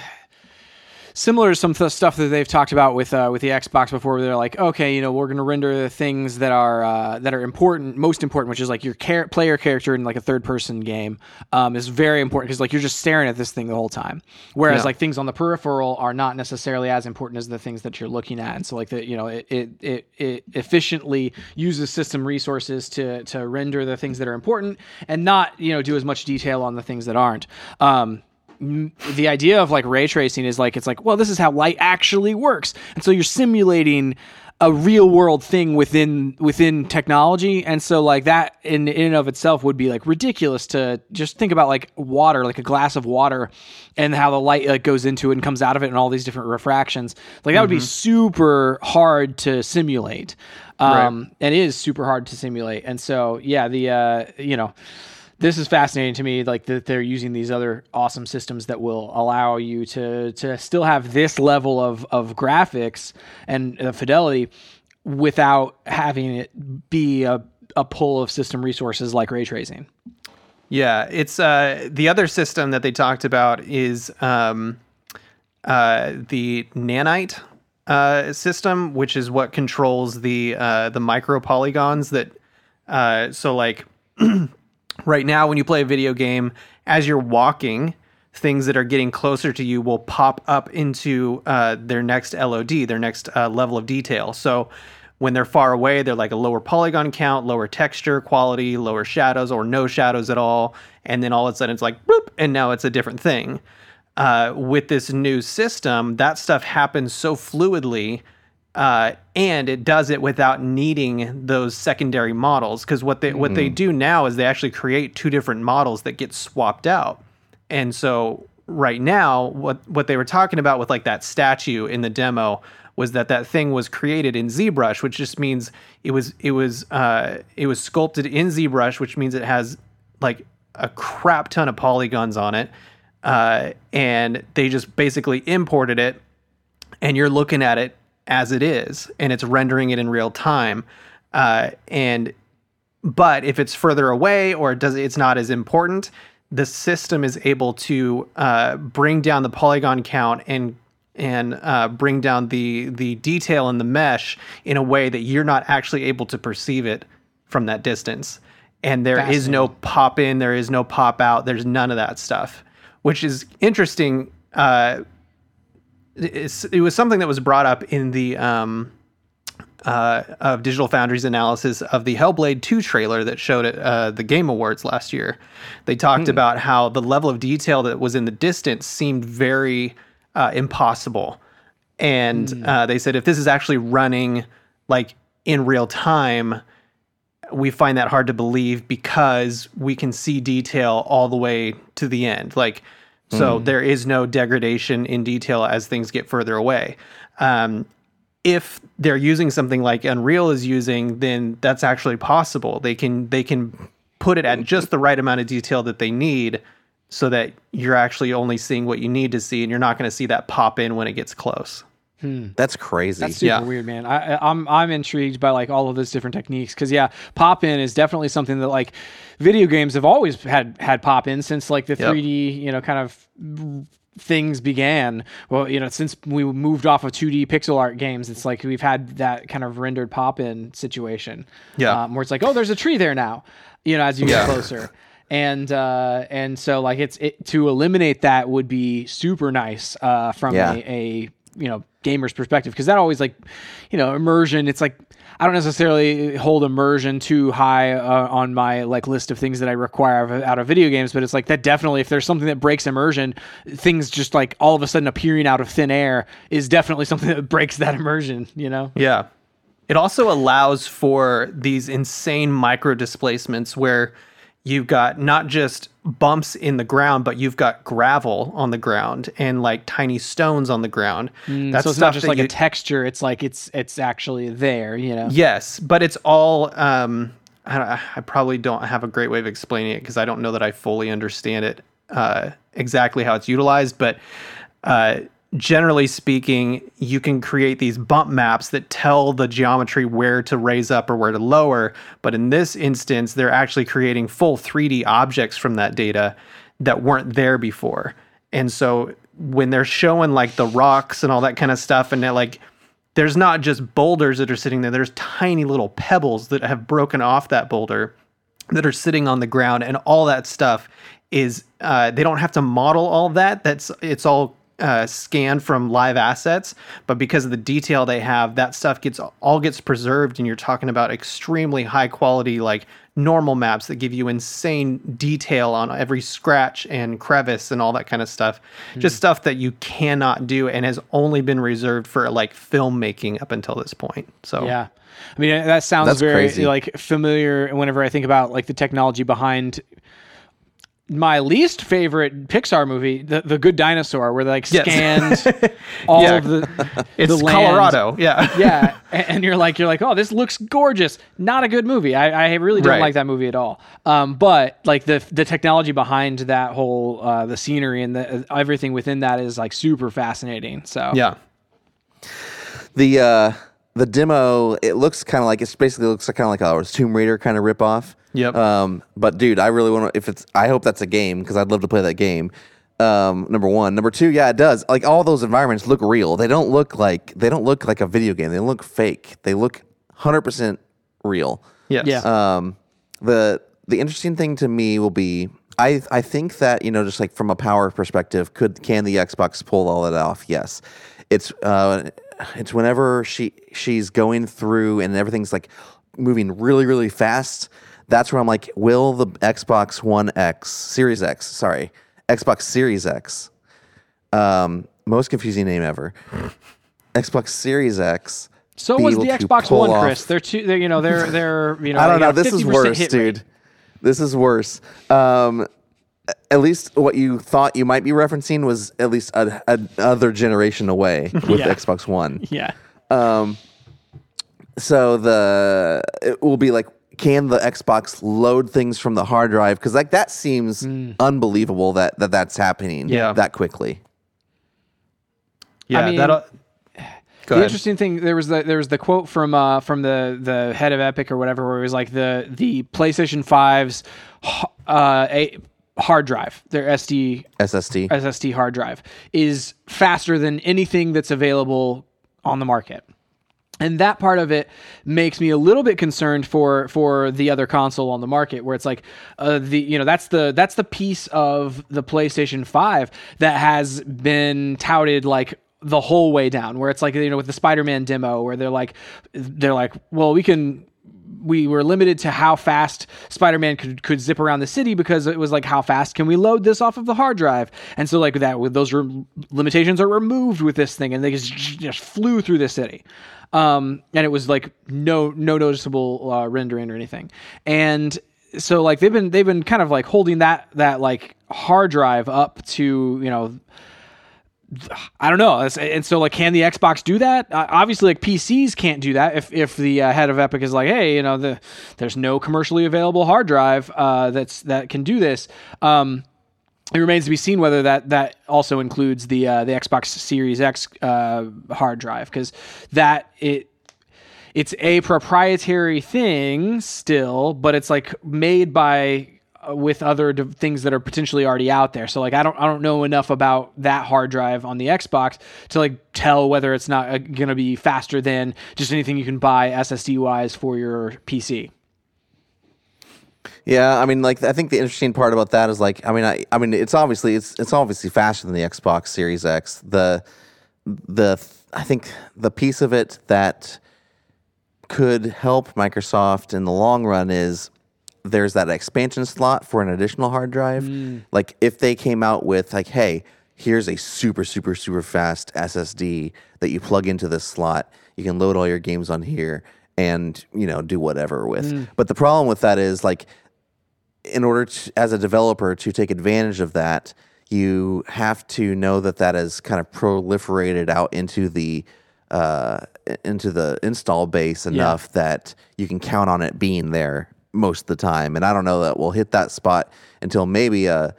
similar to some th- stuff that they've talked about with uh, with the Xbox before. Where they're like, okay, you know, we're going to render the things that are uh, that are important, most important, which is like your char- player character in like a third person game um, is very important because like you're just staring at this thing the whole time. Whereas Yeah. like things on the peripheral are not necessarily as important as the things that you're looking at. And so like the you know it it it, it efficiently uses system resources to to render the things that are important and not you know do as much detail on the things that aren't. Um, the idea of like ray tracing is like it's like well this is how light actually works. And so you're simulating a real world thing within within technology. And so like that in in and of itself would be like ridiculous to just think about like water like a glass of water and how the light like goes into it and comes out of it and all these different refractions. Like that would be super hard to simulate. Um and is super hard to simulate. And so yeah the uh you know this is fascinating to me like that they're using these other awesome systems that will allow you to to still have this level of of graphics and uh, fidelity without having it be a, a pull of system resources like ray tracing Yeah, it's uh, the other system that they talked about is um, uh, the nanite uh, system, which is what controls the uh, the micro polygons that. Uh, so like *clears throat* right now when you play a video game as you're walking things that are getting closer to you will pop up into uh, their next lod their next uh, level of detail. So when they're far away they're like a lower polygon count lower texture quality lower shadows or no shadows at all. And then all of a sudden it's like boop and now it's a different thing. Uh, with this new system that stuff happens so fluidly uh, and it does it without needing those secondary models because what they what they do now is they actually create two different models that get swapped out. And so right now what what they were talking about with like that statue in the demo was that that thing was created in ZBrush which just means it was it was uh, it was sculpted in ZBrush which means it has like a crap ton of polygons on it uh, and they just basically imported it and you're looking at it as it is and it's rendering it in real time uh, and but if it's further away or it does it's not as important the system is able to uh, bring down the polygon count and and uh, bring down the the detail in the mesh in a way that you're not actually able to perceive it from that distance. And there is no pop in there is no pop out there's none of that stuff which is interesting uh, it was something that was brought up in the um, uh, of Digital Foundry's analysis of the Hellblade 2 trailer that showed at uh, the Game Awards last year. They talked about how the level of detail that was in the distance seemed very uh, impossible. And uh, they said if this is actually running like in real time, we find that hard to believe because we can see detail all the way to the end. Like, so there is no degradation in detail as things get further away. Um, if they're using something like Unreal is using, then that's actually possible. They can they can put it at just the right amount of detail that they need, so that you're actually only seeing what you need to see, and you're not going to see that pop in when it gets close. That's crazy. That's super Yeah. weird, man. I, I- I'm I'm intrigued by like all of those different techniques because yeah, pop in is definitely something that like video games have always had had pop in since like the Yep. 3D you know kind of things began. Well, you know, since we moved off of 2D pixel art games, it's like we've had that kind of rendered pop in situation. Yeah. um, where it's like, oh, there's a tree there now. You know, as you Yeah. get closer. *laughs* And uh, and so like it's it, to eliminate that would be super nice uh, from Yeah. a, a you know gamer's perspective because that always like you know immersion it's like i don't necessarily hold immersion too high uh, on my like list of things that i require out of video games but it's like that definitely if there's something that breaks immersion things just like all of a sudden appearing out of thin air is definitely *laughs* something that breaks that immersion you know Yeah. It also allows for these insane micro displacements where you've got not just bumps in the ground, but you've got gravel on the ground and like tiny stones on the ground. That's Mm, so it's not just like you- a texture it's like it's it's actually there you know Yes, but it's all. Um, I, I probably don't have a great way of explaining it because I don't know that I fully understand it uh, exactly how it's utilized. But uh, generally speaking, you can create these bump maps that tell the geometry where to raise up or where to lower. But in this instance, they're actually creating full 3D objects from that data that weren't there before. And so when they're showing like the rocks and all that kind of stuff, and like, there's not just boulders that are sitting there, there's tiny little pebbles that have broken off that boulder that are sitting on the ground and all that stuff is uh, they don't have to model all that that's it's all uh, scanned from live assets but because of the detail they have that stuff gets all gets preserved and you're talking about extremely high quality like normal maps that give you insane detail on every scratch and crevice and all that kind of stuff just stuff that you cannot do and has only been reserved for like filmmaking up until this point so Yeah. I mean, that sounds That's very crazy. like familiar whenever I think about like the technology behind my least favorite Pixar movie, The, the Good Dinosaur, where they like Yes. scanned *laughs* all Yeah. of the *laughs* it's the colorado yeah *laughs* yeah, and, and you're like, you're like, oh, this looks gorgeous. Not a good movie. I, I really don't Right. like that movie at all. Um, but like the the technology behind that whole uh, the scenery and the everything within that is like super fascinating. So yeah the uh the demo it looks kind of like it's basically looks kind of like a Tomb Raider kind of ripoff. Yep. Um, but dude, I really want to. If it's, I hope that's a game because I'd love to play that game. Um, number one, number two, yeah, it does. Like all those environments look real. They don't look like they don't look like a video game. They look fake. They look hundred percent real. yes Yeah. Um, the the interesting thing to me will be I I think that you know just like from a power perspective, could can the Xbox pull all that off? Yes, it's uh, it's whenever she she's going through and everything's like moving really really fast. That's where I'm like, will the Xbox One X Series X, sorry, Xbox Series X, um, most confusing name ever, Xbox Series X. So was the Xbox One, off- Chris. They're two. They're, you know, they're they're you know. *laughs* I don't know. This is worse, rate. dude. This is worse. Um, at least what you thought you might be referencing was at least a, a, another generation away *laughs* with Yeah. Xbox One. Yeah. Um, So the it will be like, can the Xbox load things from the hard drive? Because like that seems unbelievable that, that that's happening Yeah. that quickly. Yeah, I mean, that'll. *sighs* The ahead. interesting thing there was the there was the quote from uh from the the head of Epic or whatever where it was like the the PlayStation 5's uh a hard drive their SD SSD. SSD hard drive is faster than anything that's available on the market. And that part of it makes me a little bit concerned for for the other console on the market, where it's like uh, the you know that's the that's the piece of the PlayStation Five that has been touted like the whole way down, where it's like you know with the Spider-Man demo, where they're like they're like, well, we can we were limited to how fast Spider-Man could could zip around the city because it was like how fast can we load this off of the hard drive? And so like that with those re- limitations are removed with this thing and they just, just flew through the city. Um, and it was like no no noticeable uh, rendering or anything. And so like they've been they've been kind of like holding that that like hard drive up to, you know, I don't know. And so, like, can the Xbox do that? Uh, obviously, like PCs can't do that. If if the uh, head of Epic is like, hey, you know, the there's no commercially available hard drive uh, that's that can do this. Um, it remains to be seen whether that that also includes the uh, the Xbox Series X uh, hard drive because that it it's a proprietary thing still, but it's like made by uh, with other things that are potentially already out there. So like I don't I don't know enough about that hard drive on the Xbox to like tell whether it's not uh, going to be faster than just anything you can buy SSD wise for your PC. Yeah, I mean, like I think the interesting part about that is like, I mean, I, I mean, it's obviously it's it's obviously faster than the Xbox Series X. The the I think the piece of it that could help Microsoft in the long run is there's that expansion slot for an additional hard drive. Mm. Like if they came out with like, hey, here's a super super super fast SSD that you plug into this slot, you can load all your games on here and you know do whatever with. But the problem with that is like in order to, as a developer to take advantage of that, you have to know that that is kind of proliferated out into the uh, into the install base enough that you can count on it being there most of the time. And I don't know that we'll hit that spot until maybe a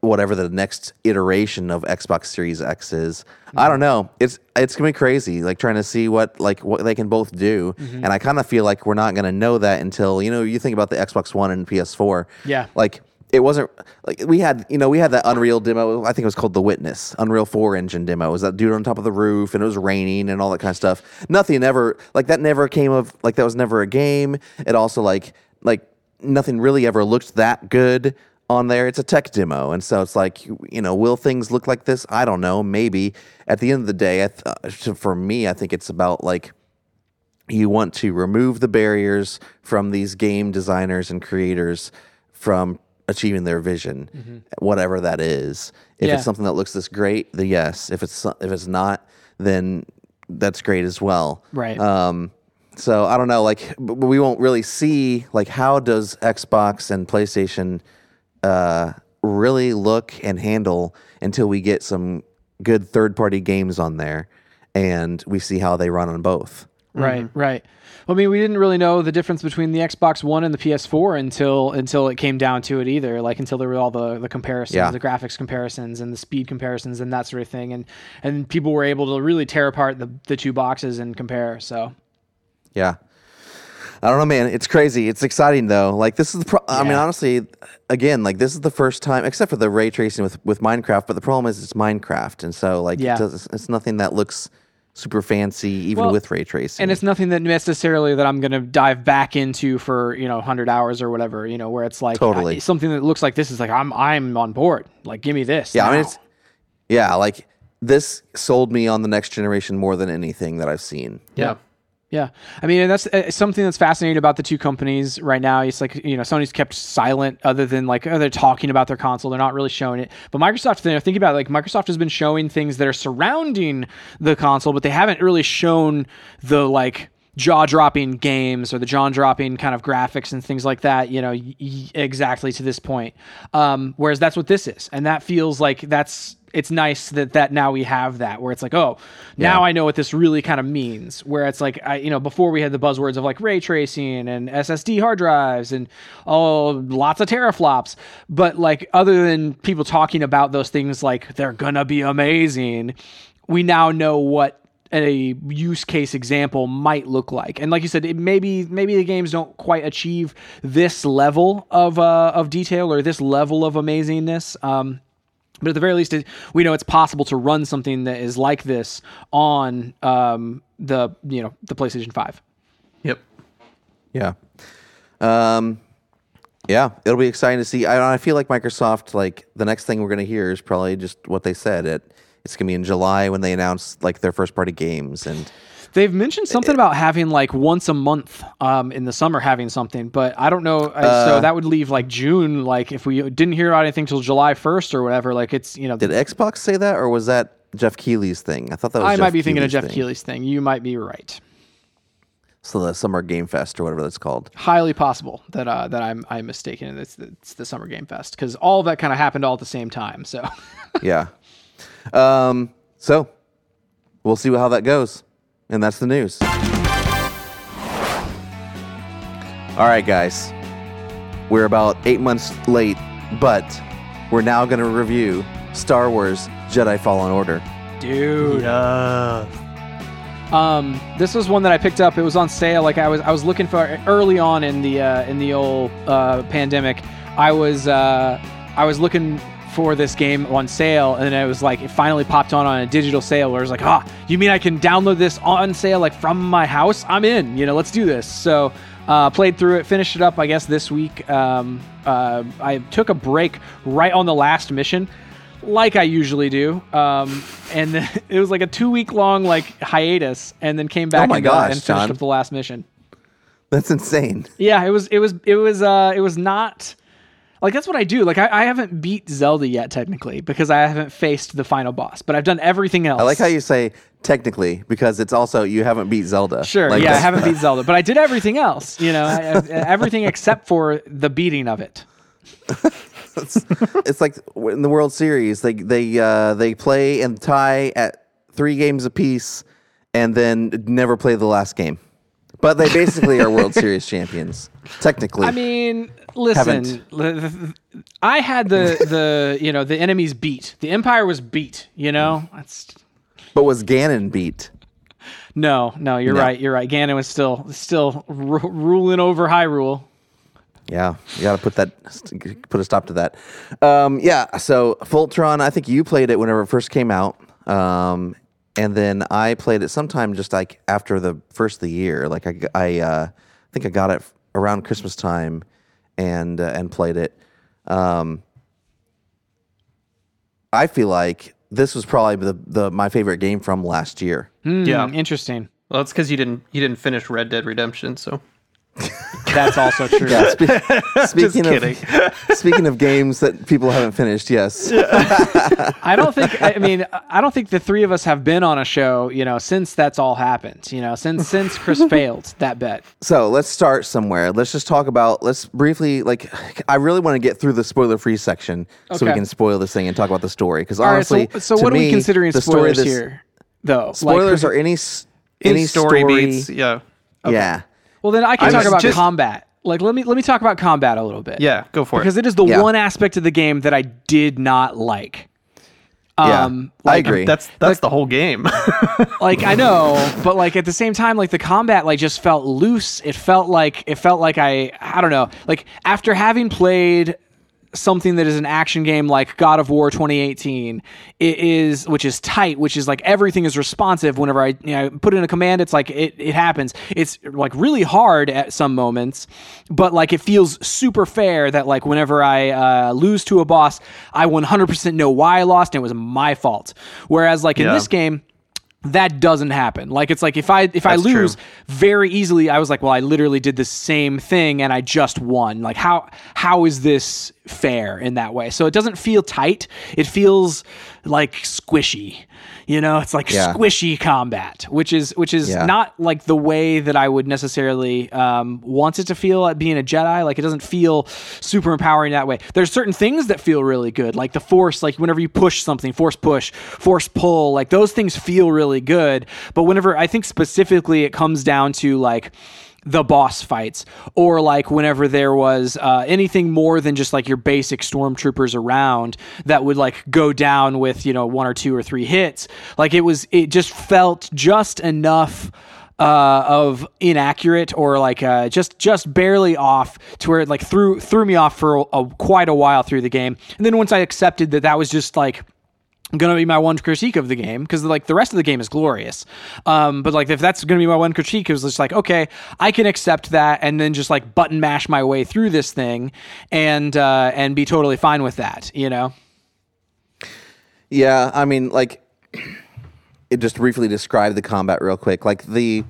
whatever the next iteration of Xbox Series X is. I mm-hmm. don't know. It's it's gonna be crazy. Like trying to see what like what they can both do, mm-hmm. and I kind of feel like we're not gonna know that until you know you think about the Xbox One and PS4. Yeah. like it wasn't like we had you know we had that Unreal demo. I think it was called the Witness Unreal Four engine demo. It was that dude on top of the roof and it was raining and all that kind of stuff. Nothing ever like that never came of like that was never a game. It also like like nothing really ever looked that good on there. It's a tech demo, and so it's like you know, will things look like this? I don't know. Maybe at the end of the day, I th- for me, I think it's about like you want to remove the barriers from these game designers and creators from achieving their vision, whatever that is. If Yeah. it's something that looks this great, the yes. If it's if it's not, then that's great as well. Right. Um, so I don't know, like we won't really see like how does Xbox and PlayStation uh, really look and handle until we get some good third party games on there and we see how they run on both. Right, right. Well, I mean, we didn't really know the difference between the Xbox One and the PS4 until until it came down to it either. Like until there were all the the comparisons, Yeah. the graphics comparisons, and the speed comparisons, and that sort of thing. And and people were able to really tear apart the the two boxes and compare. So Yeah. I don't know, man. It's crazy. It's exciting though. Like this is the. Pro- I mean, honestly, again, like this is the first time, except for the ray tracing with with Minecraft. But the problem is, it's Minecraft, and so like, Yeah. it does, it's nothing that looks super fancy, even Well, with ray tracing. and it's nothing that necessarily that I'm going to dive back into for you know 100 hours or whatever. You know, where it's like Totally. I- something that looks like this is like I'm I'm on board. Like, give me this. yeah, I mean, it's yeah, like this sold me on the next generation more than anything that I've seen. Yeah. Yeah, I mean, that's uh, something that's fascinating about the two companies right now. It's like you know, Sony's kept silent, other than like oh, they're talking about their console, they're not really showing it. But Microsoft, you know, think about it, like Microsoft has been showing things that are surrounding the console, but they haven't really shown the like jaw-dropping games or the jaw-dropping kind of graphics and things like that. You know, y- exactly to this point. Um, whereas that's what this is, and that feels like that's it's nice that that now we have that where it's like oh now I know what this really kind of means. Where it's like I you know before we had the buzzwords of like ray tracing and SSD hard drives and oh lots of teraflops. But like other than people talking about those things like they're gonna be amazing we now know what a use case example might look like. And like you said it maybe maybe the games don't quite achieve this level of uh, of detail or this level of amazingness. Um but at the very least, it, we know it's possible to run something that is like this on um, the you know the PlayStation Five. Yep. Yeah. Um, yeah, it'll be exciting to see. I, I feel like Microsoft, like the next thing we're going to hear is probably just what they said. It it's going to be in July when they announce like their first party games, and They've mentioned something about having like once a month um, in the summer having something, but I don't know. uh, so that would leave like June. Like if we didn't hear about anything till July first or whatever, like it's you know did Xbox say that, or was that Geoff Keighley's thing? I thought that was. I Jeff might be thinking of Geoff thing. Keighley's thing. You might be right. So the Summer Game Fest or whatever that's called. Highly possible that uh, that I'm I'm mistaken and it's, it's the Summer Game Fest because all that kind of happened all at the same time. So *laughs* yeah. Um. So we'll see how that goes, and that's the news. All right, guys. We're about eight months late, but we're now going to review Star Wars Jedi Fallen Order. dude. Yeah. Um, this was one that I picked up. It was on sale. Like I was, I was looking for early on in the uh, in the old uh, pandemic. I was uh, I was looking for this game on sale, and it was like it finally popped on on a digital sale. Where it was like, ah, you mean I can download this on sale like from my house? I'm in. You know, let's do this. So. Uh, played through it, finished it up, I guess, this week. Um, uh, I took a break right on the last mission like I usually do. Um, and then *laughs* it was like a two week long like hiatus, and then came back Oh my and, uh, gosh, and finished John. up the last mission. That's insane. Yeah, it was it was it was uh it was not like that's what I do. Like I, I haven't beat Zelda yet technically because I haven't faced the final boss, but I've done everything else. I like how you say technically because it's also you haven't beat Zelda. Sure, Like, yeah, I haven't *laughs* beat Zelda, but I did everything else. You know, I, I- everything except for the beating of it. it's like in the World Series, they they uh, they play and tie at three games apiece, and then never play the last game. But they basically are World Series champions, technically. I mean, listen, I had the the you know the enemies beat. The Empire was beat. You know, that's but was Ganon beat? no, no. You're No. right. You're right. Ganon was still still ru- ruling over Hyrule. Yeah, you got to put that put a stop to that. Um, yeah, so Voltron, I think you played it whenever it first came out, um, and then I played it sometime just like after the first of the year. Like I, g- I, uh, I think I got it around Christmas time, and uh, and played it. Um, I feel like this was probably the, the my favorite game from last year. Yeah. Hmm, interesting. Well, it's because you didn't you didn't finish Red Dead Redemption, so That's also *laughs* true. Yeah, spe- *laughs* speaking kidding. of *laughs* speaking of games that people haven't finished, yes. I don't think. I mean, I don't think the three of us have been on a show. You know, since that's all happened. You know, since since Chris failed that bet. So let's start somewhere. Let's just talk about. Let's briefly like. I really want to get through the spoiler-free section so we can spoil this thing and talk about the story. Because All right. honestly, So, so to what are we considering the story spoilers this- here, though? Spoilers Chris- are any any, any story, story. beats, yeah, Yeah, Well, then I can I talk about just- combat. Like, let me let me talk about combat a little bit. yeah. Go for because it. Because it is the Yeah. one aspect of the game that I did not like. yeah. Um, I agree. That's that's the whole game. *laughs* like I know, but like at the same time, like the combat like just felt loose. It felt like it felt like I I don't know. Like after having played something that is an action game like God of War 2018, it is which is tight, which is like everything is responsive. Whenever I you know, put in a command, it's like it it happens. It's like really hard at some moments, but like it feels super fair that like whenever I uh, lose to a boss, I 100% know why I lost and it was my fault. Whereas like in Yeah. this game that doesn't happen. Like it's like if I if I That's true. lose very easily, I was like, well, I literally did the same thing and I just won. Like how how is this fair in that way? So it doesn't feel tight. It feels like squishy. You know, it's like Yeah. squishy combat, which is which is Yeah. not like the way that I would necessarily um, want it to feel at being a Jedi. Like it doesn't feel super empowering that way. There's certain things that feel really good, like the Force. Like whenever you push something, Force push, Force pull, like those things feel really good. But whenever I think specifically, it comes down to like the boss fights or like whenever there was uh, anything more than just like your basic stormtroopers around that would like go down with you know one or two or three hits like it was it just felt just enough uh, of inaccurate or like uh, just just barely off to where it like threw threw me off for a, a- quite a while through the game. And then once I accepted that that was just like gonna be my one critique of the game because like the rest of the game is glorious um but like if that's gonna be my one critique it was just like okay i can accept that and then just like button mash my way through this thing and uh and be totally fine with that you know Yeah, I mean, like, *clears throat* it just briefly describe the combat real quick. Like the,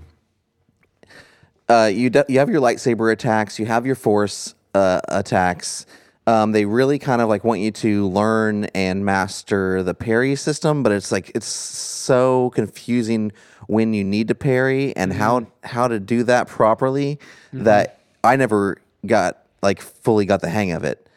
uh, you d- you have your lightsaber attacks, you have your force uh, attacks. Um, they really kind of like want you to learn and master the parry system, but it's like it's so confusing when you need to parry and how how to do that properly that I never got like fully got the hang of it.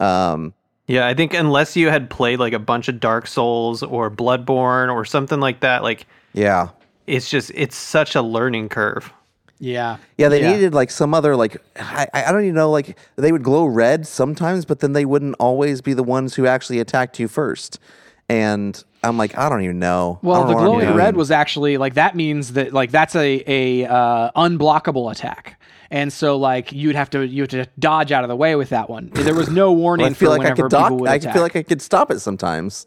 Um, Yeah, I think unless you had played like a bunch of Dark Souls or Bloodborne or something like that, like yeah. it's just it's such a learning curve. Yeah Yeah, they needed like some other like I, I don't even know like they would glow red sometimes, but then they wouldn't always be the ones who actually attacked you first. And I'm like, I don't even know. Well the know glowing red was actually like that means that like that's a a uh, unblockable attack and so like you'd have to you have to dodge out of the way with that one there was no *laughs* warning I feel for like I could dock. I attack. feel like I could stop it sometimes.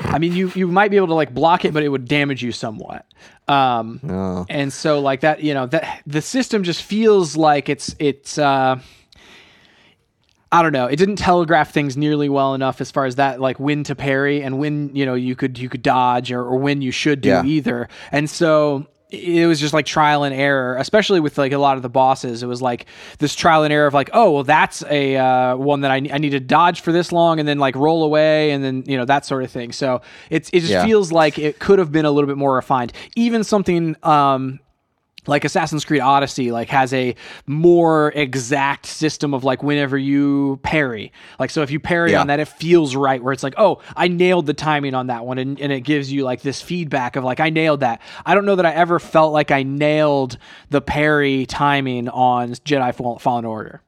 I mean, you you might be able to like block it, but it would damage you somewhat. Um, Oh. And so like that, you know, that the system just feels like it's it's. Uh, I don't know. It didn't telegraph things nearly well enough as far as that, like when to parry and when you know you could you could dodge or, or when you should do Yeah. either. And so it was just like trial and error, especially with like a lot of the bosses. It was like this trial and error of like, oh well, that's a uh, one that I, I need to dodge for this long and then like roll away and then you know that sort of thing. So it's it just Yeah. feels like it could have been a little bit more refined. Even something um, like Assassin's Creed Odyssey like has a more exact system of like whenever you parry. Like so if you parry Yeah. on that it feels right where it's like, "Oh, I nailed the timing on that one." And, and it gives you like this feedback of like I nailed that. I don't know that I ever felt like I nailed the parry timing on Jedi Fall- Fallen Order.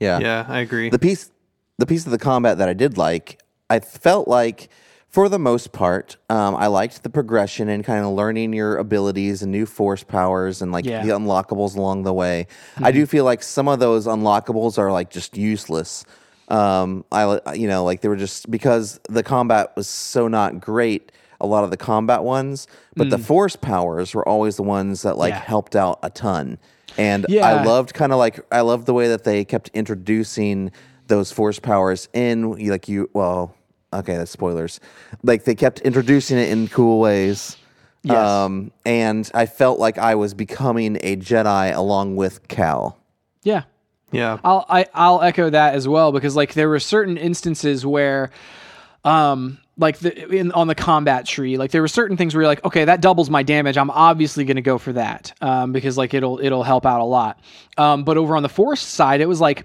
Yeah. Yeah, I agree. The piece, the piece of the combat that I did like, I felt like, for the most part, um, I liked the progression and kind of learning your abilities and new force powers and like Yeah. the unlockables along the way. I do feel like some of those unlockables are like just useless. Um, I, li- you know, like they were just because the combat was so not great. A lot of the combat ones, but the force powers were always the ones that like Yeah. helped out a ton. And I Yeah. love loved kind of like I loved the way that they kept introducing those force powers in like you well okay that's spoilers like they kept introducing it in cool ways Yes. um and I felt like I was becoming a Jedi along with Cal Yeah. yeah. I'll I, I'll echo that as well because like there were certain instances where um like the in on the combat tree like there were certain things where you're like okay that doubles my damage i'm obviously going to go for that um because like it'll it'll help out a lot um but over on the force side it was like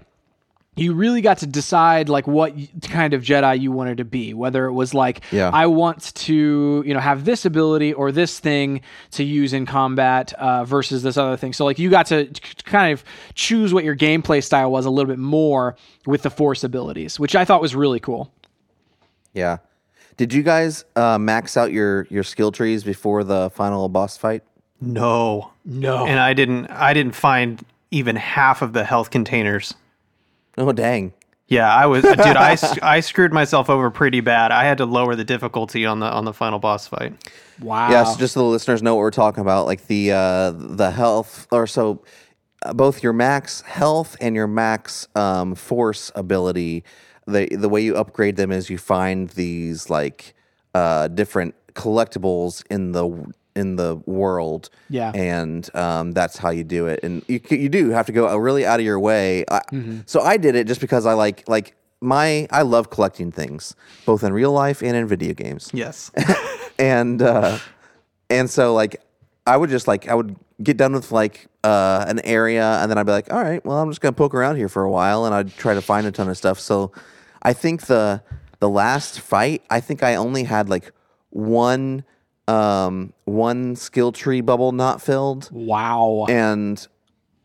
you really got to decide like what kind of Jedi you wanted to be. Whether it was like, Yeah. I want to, you know, have this ability or this thing to use in combat uh, versus this other thing. So like you got to k- kind of choose what your gameplay style was a little bit more with the Force abilities, which I thought was really cool. yeah did you guys uh, max out your your skill trees before the final boss fight No. No, And I didn't I didn't find even half of the health containers. *laughs* oh dang Yeah, I was, dude. I, *laughs* I screwed myself over pretty bad. I had to lower the difficulty on the on the final boss fight. Wow. Yeah, so just so the listeners know what we're talking about, like the uh, the health, or so uh, both your max health and your max um, force ability. The the way you upgrade them is you find these like uh, different collectibles in the in the world. Yeah. and um, that's how you do it. And you you do have to go really out of your way. I, So I did it just because I like like my I love collecting things both in real life and in video games Yes. *laughs* and uh and so like i would just like i would get done with like uh an area and then i'd be like all right well i'm just gonna poke around here for a while and i'd try to find a ton of stuff so i think the the last fight i think i only had like one um one skill tree bubble not filled wow. and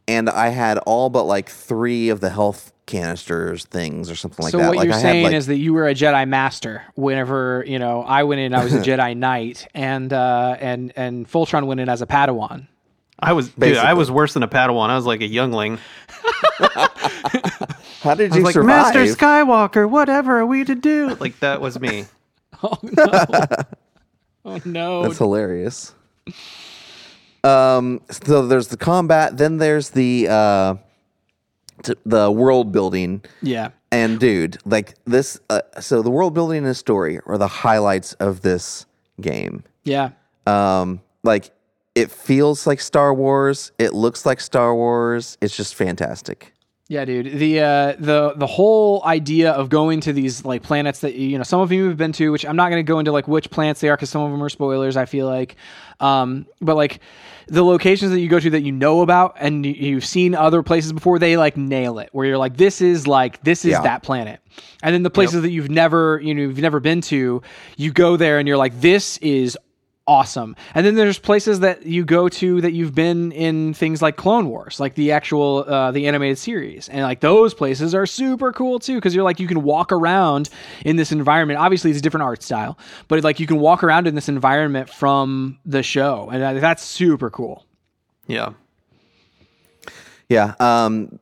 and i had all but like three of the health canisters things or something like so that what like you're I had, saying like- is that you were a Jedi Master. Whenever you know, I went in, I was a *laughs* Jedi Knight, and uh, and and Fultron went in as a Padawan. I was, dude. I was worse than a Padawan. I was like a youngling. *laughs* how did I you was like, survive Master Skywalker, whatever are we to do? Like that was me. *laughs* Oh no! *laughs* oh no! That's hilarious. Um, so there's the combat, then there's the uh, t- the world building, yeah. and dude, like this. Uh, so the world building and the story are the highlights of this game. Yeah. Um, like it feels like Star Wars. It looks like Star Wars. It's just fantastic. Yeah, dude. The uh, the the whole idea of going to these like planets that you know some of you have been to, which I'm not going to go into like which planets they are because some of them are spoilers. I feel like, um, but like the locations that you go to that you know about and you- you've seen other places before, they like nail it. Where you're like, this is like this is Yeah. that planet, and then the places that you've never you know you've never been to, you go there and you're like, this is awesome. And then there's places that you go to that you've been in things like Clone Wars, like the actual uh, the animated series, and like those places are super cool too because you're like you can walk around in this environment. Obviously, it's a different art style, but like you can walk around in this environment from the show, and that's super cool. Yeah. Yeah. Um,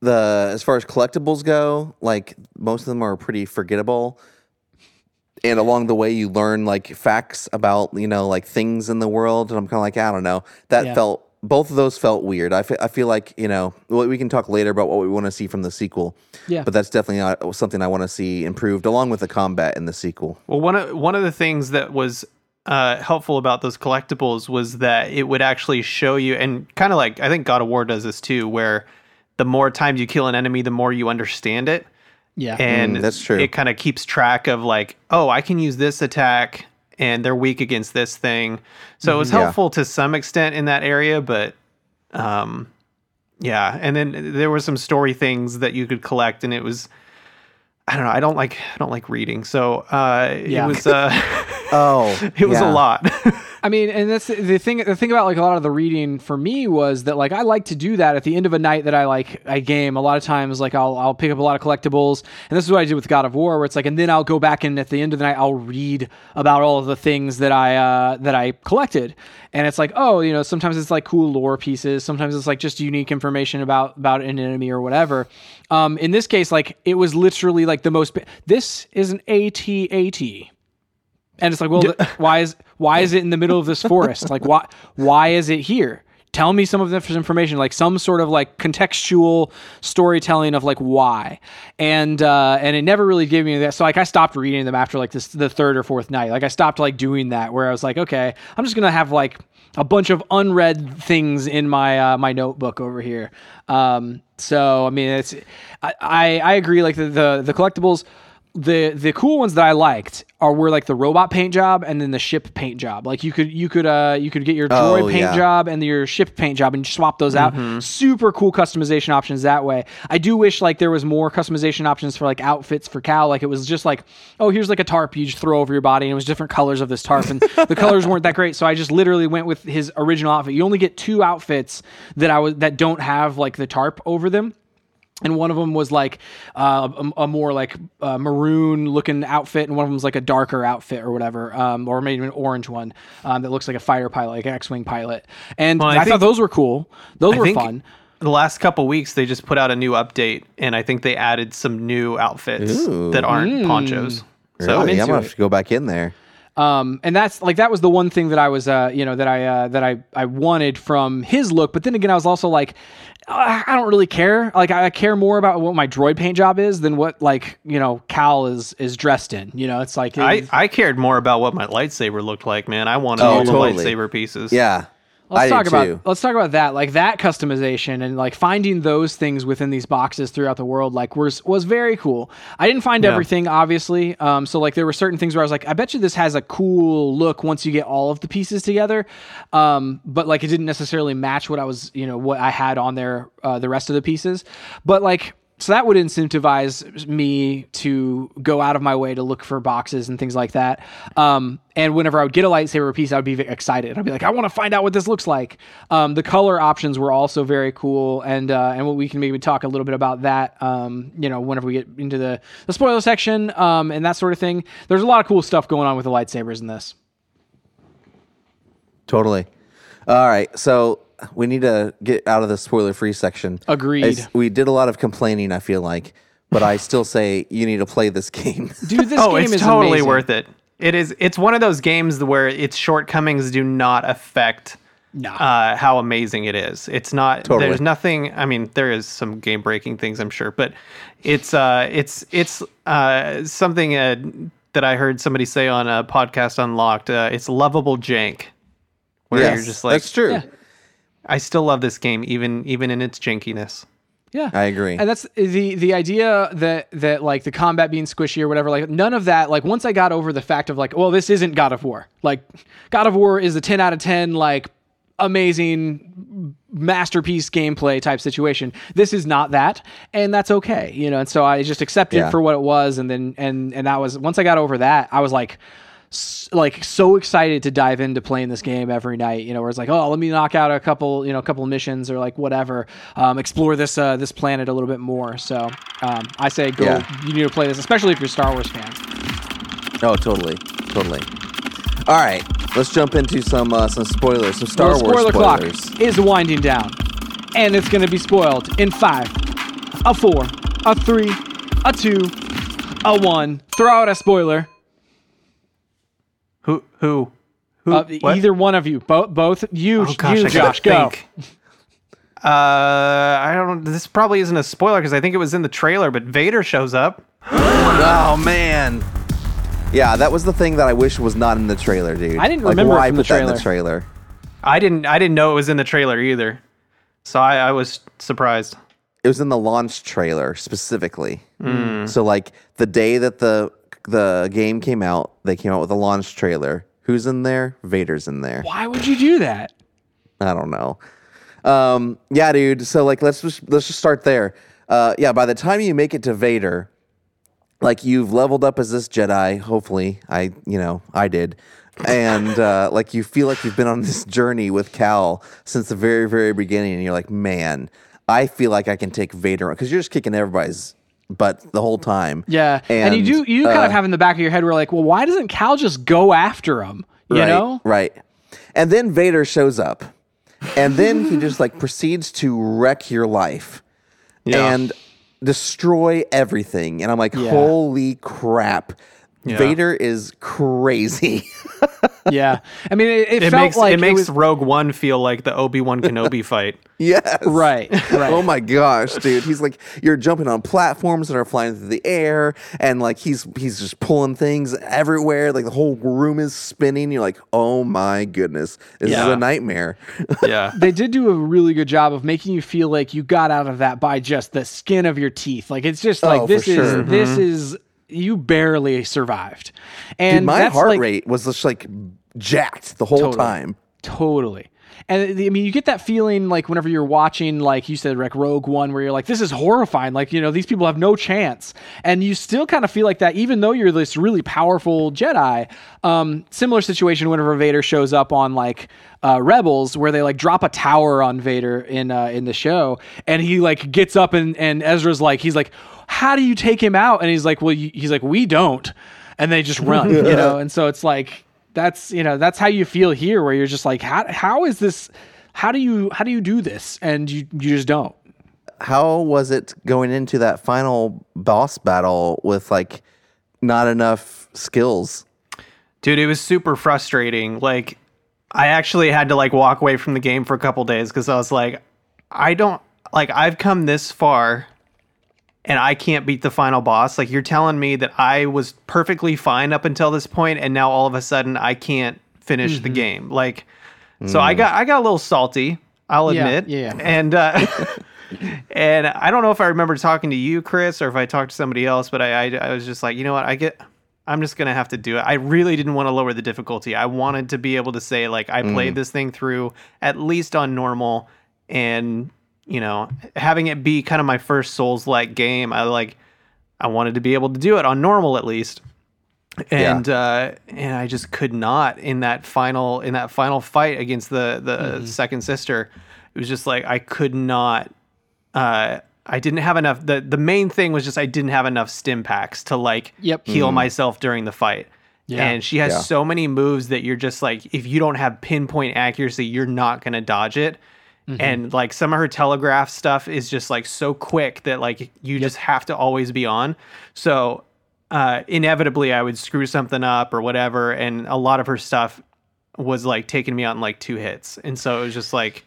the as far as collectibles go, like most of them are pretty forgettable. And along the way, you learn like facts about you know like things in the world, and I'm kind of like I don't know. That Yeah. felt both of those felt weird. I fe- I feel like you know well, we can talk later about what we want to see from the sequel. Yeah. but that's definitely not something I want to see improved, along with the combat in the sequel. Well, one of one of the things that was uh, helpful about those collectibles was that it would actually show you, and kind of like I think God of War does this too, where the more times you kill an enemy, the more you understand it, Yeah, and Mm, that's true. It kind of keeps track of like, oh, I can use this attack, and they're weak against this thing. So it was Yeah. helpful to some extent in that area, but um, yeah. And then there were some story things that you could collect, and it was. I don't know. I don't like. I don't like reading, so uh, Yeah. it was. Uh, *laughs* Oh, *laughs* it was yeah. a lot. *laughs* I mean, and that's the- the thing. The thing about like a lot of the reading for me was that like I like to do that at the end of a night that I like I game. A lot of times, like I'll I'll pick up a lot of collectibles, and this is what I did with God of War, where it's like, and then I'll go back and at the end of the night I'll read about all of the things that I uh, that I collected, and it's like, oh, you know, sometimes it's like cool lore pieces, sometimes it's like just unique information about about an enemy or whatever. Um, in this case, like it was literally like the most. This is an AT-AT. And it's like, well, why is why is it in the middle of this *laughs* forest? Like, why why is it here? Tell me some of this information, like some sort of like contextual storytelling of like why, and uh, and it never really gave me that. So like I stopped reading them after like this the third or fourth night. Like I stopped like doing that, where I was like, okay, I'm just gonna have like a bunch of unread things in my uh, my notebook over here. Um, so I mean, it's I, I I agree. Like the the, the collectibles the the cool ones that I liked are were like the robot paint job and then the ship paint job. Like you could you could uh you could get your droid Oh, paint yeah. job and your ship paint job and swap those out. Super cool customization options that way. I do wish like there was more customization options for like outfits for Cal. Like it was just like oh here's like a tarp you just throw over your body and it was different colors of this tarp and the colors weren't that great. So I just literally went with his original outfit. You only get two outfits that I was that don't have like the tarp over them and one of them was like uh, a, a more like uh, maroon looking outfit, and one of them was like a darker outfit or whatever, um, or maybe an orange one um, that looks like a fighter pilot, like an X-wing pilot. And Well, I I, thought those were cool. Those I were think- fun. the last couple weeks they just put out a new update, and I think they added some new outfits Ooh. that aren't ponchos. So Really? I'm, into gonna have to go back in there. Um, and that's like that was the one thing that I was, uh, you know, that I uh, that I I wanted from his look. But then again, I was also like, I don't really care. Like I care more about what my droid paint job is than what like you know Cal is is dressed in. You know, it's like I, I cared more about what my lightsaber looked like, man. I wanted Oh, all the lightsaber pieces. Yeah. Let's I talk about too. let's talk about that, like that customization and like finding those things within these boxes throughout the world, like was was very cool. I didn't find everything, obviously. Um, so like there were certain things where I was like, I bet you this has a cool look once you get all of the pieces together. Um, but like it didn't necessarily match what I was, you know, what I had on there, uh, the rest of the pieces. But like so that would incentivize me to go out of my way to look for boxes and things like that. Um, and whenever I would get a lightsaber piece, I would be excited. I'd be like, I want to find out what this looks like. Um, the color options were also very cool, and uh, and we can maybe talk a little bit about that. Um, you know, whenever we get into the the spoiler section um, and that sort of thing. There's a lot of cool stuff going on with the lightsabers in this. Totally. All right. So we need to get out of the spoiler free section. Agreed. It's- we did a lot of complaining, I feel like, but I still say you need to play this game. *laughs* Dude, this oh, game it's is totally amazing. worth it. It is. It's one of those games where its shortcomings do not affect No. uh, how amazing it is. It's not. Totally. There's nothing. I mean, there is some game breaking things, I'm sure, but it's uh, it's it's uh, something uh, that I heard somebody say on a podcast Unlocked. Uh, it's lovable jank, where Yes, you're just like, that's true. Yeah. I still love this game, even even in its jankiness. Yeah, I agree. And that's the the idea that that like the combat being squishy or whatever. Like none of that. Like once I got over the fact of like, well, this isn't God of War. Like God of War is a ten out of ten. Like amazing masterpiece gameplay type situation. This is not that, and that's okay. You know. And so I just accepted Yeah. for what it was, and then and and that was once I got over that, I was like. Like so excited to dive into playing this game every night, you know, where it's like, oh, let me knock out a couple, you know, a couple missions or like whatever, um, explore this uh, this planet a little bit more. So um, I say go, Yeah. you need to play this, especially if you're a Star Wars fan. oh, totally. Totally. All right. Let's jump into some uh, some spoilers, some Star Wars spoiler spoilers. clock is winding down, and it's going to be spoiled in five, a four, a three, a two, a one. Throw out a spoiler. Who who who? Uh, what? either one of you, both both you, Oh gosh, you I Josh, go. think. Uh, I don't. This probably isn't a spoiler because I think it was in the trailer. But Vader shows up. *gasps* Oh man. Yeah, that was the thing that I wish was not in the trailer, dude. I didn't like, remember it why from the put that in the trailer. I didn't. I didn't know it was in the trailer either. So I, I was surprised. It was in the launch trailer specifically. Hmm. So like the day that the the game came out, they came out with a launch trailer. Who's in there? Vader's in there. Why would you do that? I don't know. Um, yeah, dude. So like, let's just let's just start there. Uh, yeah, by the time you make it to Vader, like you've leveled up as this Jedi. Hopefully, I you know I did, and uh, like you feel like you've been on this journey with Cal since the very very beginning, and you're like, man, I feel like I can take Vader because you're just kicking everybody's butt the whole time. Yeah, and, you do you kind uh, of have in the back of your head where like, well, why doesn't Cal just go after him? You right, know? Right. And then Vader shows up. And then he just like proceeds to wreck your life Yeah. and destroy everything. And I'm like, Yeah. holy crap. Vader is crazy. *laughs* yeah. I mean, it, it, It felt makes like it makes was, Rogue One feel like the Obi Wan Kenobi *laughs* fight. yes. right, right. Oh my gosh, dude. He's like you're jumping on platforms that are flying through the air and like he's he's just pulling things everywhere. Like the whole room is spinning. You're like, "Oh my goodness. This is a nightmare." *laughs* Yeah. they did do a really good job of making you feel like you got out of that by just the skin of your teeth. Like it's just like Oh, this is sure. this mm-hmm. is you barely survived. And Dude, my heart like, rate was just like jacked the whole Totally. time. Totally. And I mean, you get that feeling like whenever you're watching, like you said, like Rogue One, where you're like, this is horrifying. Like, you know, these people have no chance. And you still kind of feel like that, even though you're this really powerful Jedi. Um, similar situation whenever Vader shows up on like uh, Rebels, where they like drop a tower on Vader in uh, in the show, and he like gets up and and Ezra's like, he's like, how do you take him out? And he's like, well, you, he's like, we don't. And they just run, you *laughs* know. And so it's like that's you know that's how you feel here where you're just like how how is this how do you how do you do this? And you you just don't. How was it going into that final boss battle with like not enough skills? Dude, it was super frustrating. Like, I actually had to like walk away from the game for a couple days because I was like, I don't like I've come this far and I can't beat the final boss. Like you're telling me that I was perfectly fine up until this point and now all of a sudden I can't finish Mm-hmm. the game. Like so I got I got a little salty, I'll admit. yeah, yeah. And uh *laughs* and I don't know if I remember talking to you, Chris, or if I talked to somebody else, but I, I, I was just like, you know what, I get, I'm just gonna have to do it. I really didn't want to lower the difficulty. I wanted to be able to say like I played this thing through at least on normal, and you know, having it be kind of my first Souls like game. I like, I wanted to be able to do it on normal at least. And uh, and I just could not in that final in that final fight against the the second sister. It was just like I could not uh, I didn't have enough. the The main thing was just I didn't have enough stim packs to like Yep. heal myself during the fight. Yeah. And she has Yeah. so many moves that you're just like, if you don't have pinpoint accuracy, you're not gonna dodge it. And like some of her telegraph stuff is just like so quick that like you just have to always be on. So uh, inevitably, I would screw something up or whatever, and a lot of her stuff was like taking me out in like two hits, and so it was just like.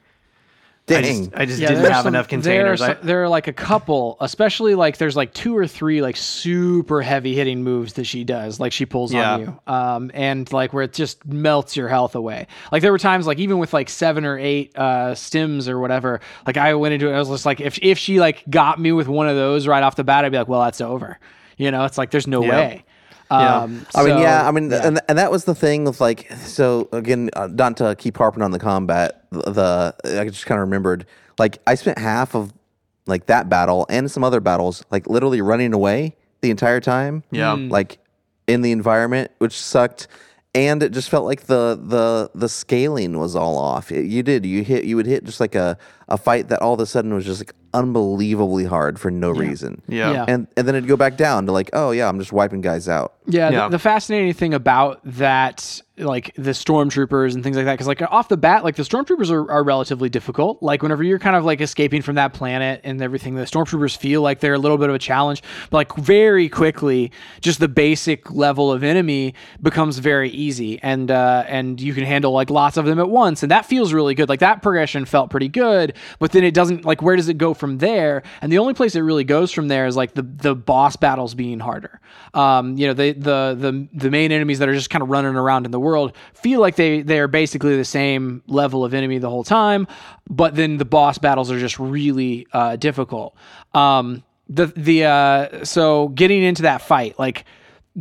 I just, I just Yeah, didn't have some- enough There are, containers. some- there are like a couple, especially like there's like two or three like super heavy hitting moves that she does, like she pulls Yeah. on you, um, and like where it just melts your health away. Like there were times like even with like seven or eight uh, stims or whatever, like I went into it, I was just like if if she like got me with one of those right off the bat, I'd be like, well, that's over. You know, it's like there's no Yeah. way. Yeah. Um, I mean, yeah, I mean, and and that was the thing with like, so again, uh, not to keep harping on the combat, the, the I just kind of remembered, like, I spent half of like that battle and some other battles, like, literally running away the entire time. Yeah. Hmm. Mm. like in the environment, which sucked. And it just felt like the the the scaling was all off. It- you did you hit you would hit just like a a fight that all of a sudden was just like unbelievably hard for no reason. Yeah. Yeah. And and then it'd go back down to like, oh yeah, I'm just wiping guys out. Yeah, Yeah. The, the fascinating thing about that, like the stormtroopers and things like that, because like off the bat, like the stormtroopers are, are relatively difficult. Like whenever you're kind of like escaping from that planet and everything, the stormtroopers feel like they're a little bit of a challenge. But like very quickly, just the basic level of enemy becomes very easy, and uh, and you can handle like lots of them at once, and that feels really good. Like that progression felt pretty good, but then it doesn't. Like where does it go from there? And the only place it really goes from there is like the the boss battles being harder. Um, you know, the the the the main enemies that are just kind of running around in the world feel like they they are basically the same level of enemy the whole time, but then the boss battles are just really uh, difficult. Um, the the uh, so getting into that fight like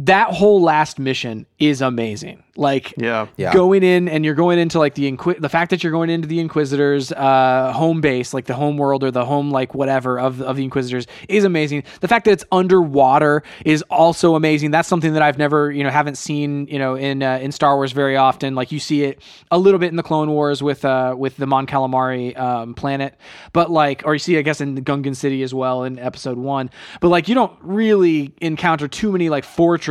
that whole last mission is amazing. Like Yeah. Yeah. going in and you're going into like the inqui- the fact that you're going into the Inquisitors uh, home base, like the home world or the home like whatever of of the Inquisitors is amazing. The fact that it's underwater is also amazing. That's something that I've never you know haven't seen you know in uh, in Star Wars very often. Like you see it a little bit in the Clone Wars with uh, with the Mon Calamari um, planet, but like or you see I guess in the Gungan City as well in Episode One. But like you don't really encounter too many like fortresses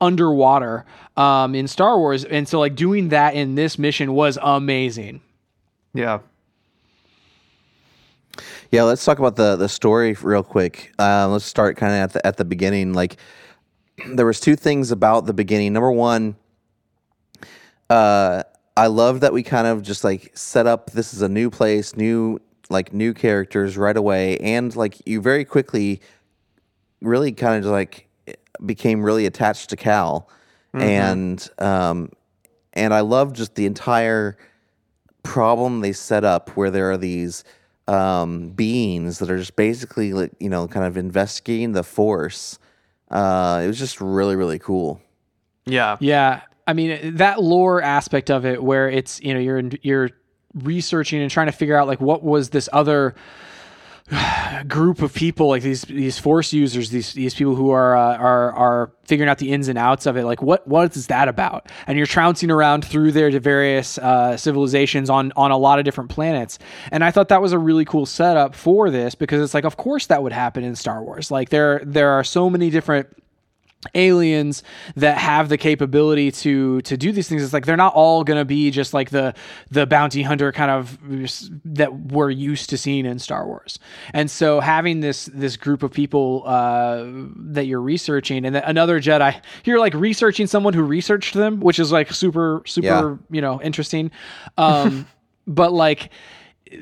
underwater um, in Star Wars, and so like doing that in this mission was amazing. Yeah. Yeah, let's talk about the the story real quick. Uh, let's start kind of at the at the beginning. Like, *clears throat* there was two things about the beginning. Number one, uh, I love that we kind of just like set up. This is a new place, new like new characters right away, and like you very quickly, really kind of like became really attached to Cal, and um, and I love just the entire problem they set up where there are these um, beings that are just basically like, you know kind of investigating the force. Uh, it was just really really cool. Yeah. Yeah, I mean that lore aspect of it, where it's you know you're you're researching and trying to figure out like what was this other *sighs* group of people like these these force users these these people who are uh, are are figuring out the ins and outs of it like what what is that about? And you're trouncing around through there to various uh, civilizations on on a lot of different planets. And I thought that was a really cool setup for this because it's like of course that would happen in Star Wars. Like there there are so many different aliens that have the capability to to do these things it's like they're not all going to be just like the the bounty hunter kind of that we're used to seeing in Star Wars and so having this this group of people uh, that you're researching and another Jedi you're like researching someone who researched them which is like super super Yeah. you know interesting um *laughs* but like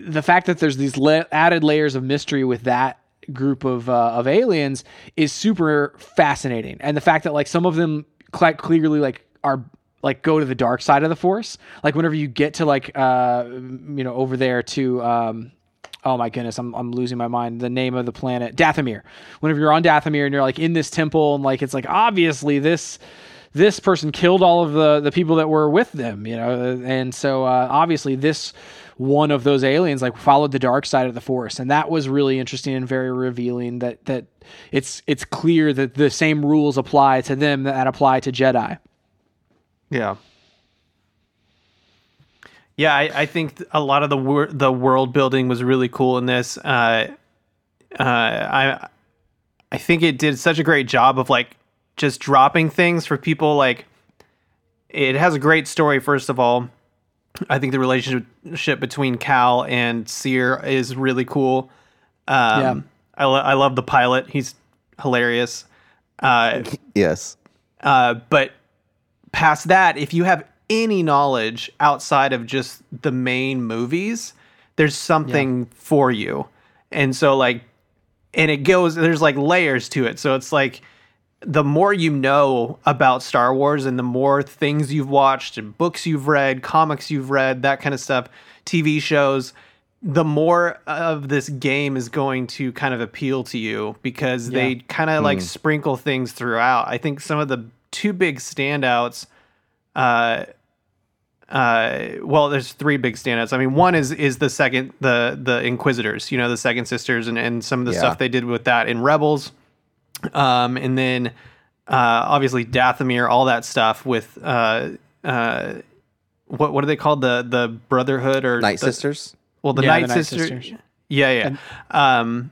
the fact that there's these la- added layers of mystery with that group of uh, of aliens is super fascinating, and the fact that like some of them quite clearly like are like go to the dark side of the force. Like whenever you get to like uh you know over there to um oh my goodness I'm I'm losing my mind the name of the planet Dathomir. Whenever you're on Dathomir and you're like in this temple and like it's like obviously this this person killed all of the the people that were with them, you know, and so uh, obviously this one of those aliens like followed the dark side of the force, and that was really interesting and very revealing. That that it's it's clear that the same rules apply to them that apply to Jedi. Yeah. Yeah, I, I think a lot of the wor- the world building was really cool in this. Uh, uh, I I think it did such a great job of like just dropping things for people. Like, it has a great story. First of all, I think the relationship between Cal and Cere is really cool. Um, Yeah. I lo- I love the pilot. He's hilarious. Uh, Yes. uh, but past that, if you have any knowledge outside of just the main movies, there's something for you. And so, like, and it goes, there's like layers to it. So it's like, the more you know about Star Wars and the more things you've watched and books you've read, comics you've read, that kind of stuff, TV shows, the more of this game is going to kind of appeal to you because they kind of like sprinkle things throughout. I think some of the two big standouts uh uh well there's three big standouts i mean one is is the second the the inquisitors you know the second sisters and and some of the Yeah. stuff they did with that in rebels um and then uh obviously dathomir all that stuff with uh uh what what are they called the the brotherhood or Night the, Sisters. well the Yeah, night, the Night Sisters. Sisters. yeah yeah um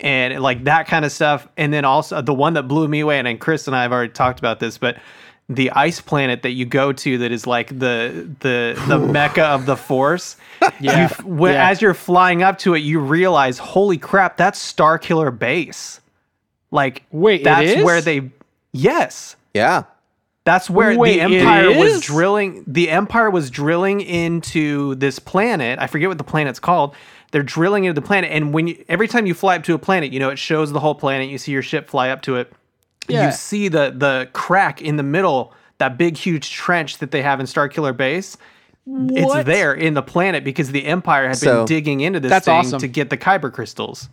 and like that kind of stuff and then also the one that blew me away and, and chris and i have already talked about this but the ice planet that you go to that is like the the the mecca of the force *laughs* Yeah. you, when, Yeah. as you're flying up to it you realize holy crap that's starkiller base like Wait, that's is? where they yes Yeah. that's where Wait, the Empire was drilling. The Empire was drilling into this planet. I forget what the planet's called. They're drilling into the planet, and when you, every time you fly up to a planet, you know it shows the whole planet. You see your ship fly up to it. Yeah. You see the the crack in the middle, that big huge trench that they have in Starkiller Base. What? It's there in the planet because the Empire had So- been digging into this That's thing awesome. to get the kyber crystals.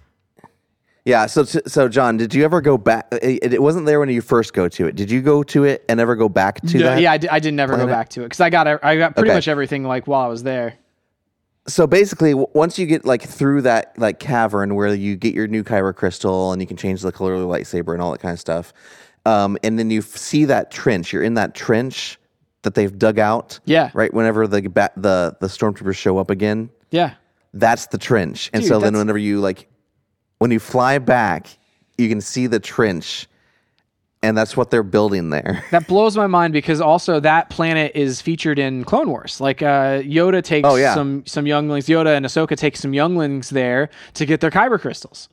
Yeah. So, so John, did you ever go back? It, it wasn't there when you first go to it. Did you go to it and ever go back to No, that? yeah, I, did, I never go planet? back to it because I got I got pretty Okay. much everything like while I was there. So basically, w- once you get like through that like cavern where you get your new kyber crystal and you can change the color of the lightsaber and all that kind of stuff, um, and then you see that trench. You're in that trench that they've dug out. Yeah. Right. Whenever the the the stormtroopers show up again, Yeah, that's the trench. And Dude, so then whenever you like, when you fly back, you can see the trench, and that's what they're building there. *laughs* that blows my mind because also that planet is featured in Clone Wars. Like uh, Yoda takes Oh, yeah. some some younglings. Yoda and Ahsoka take some younglings there to get their kyber crystals,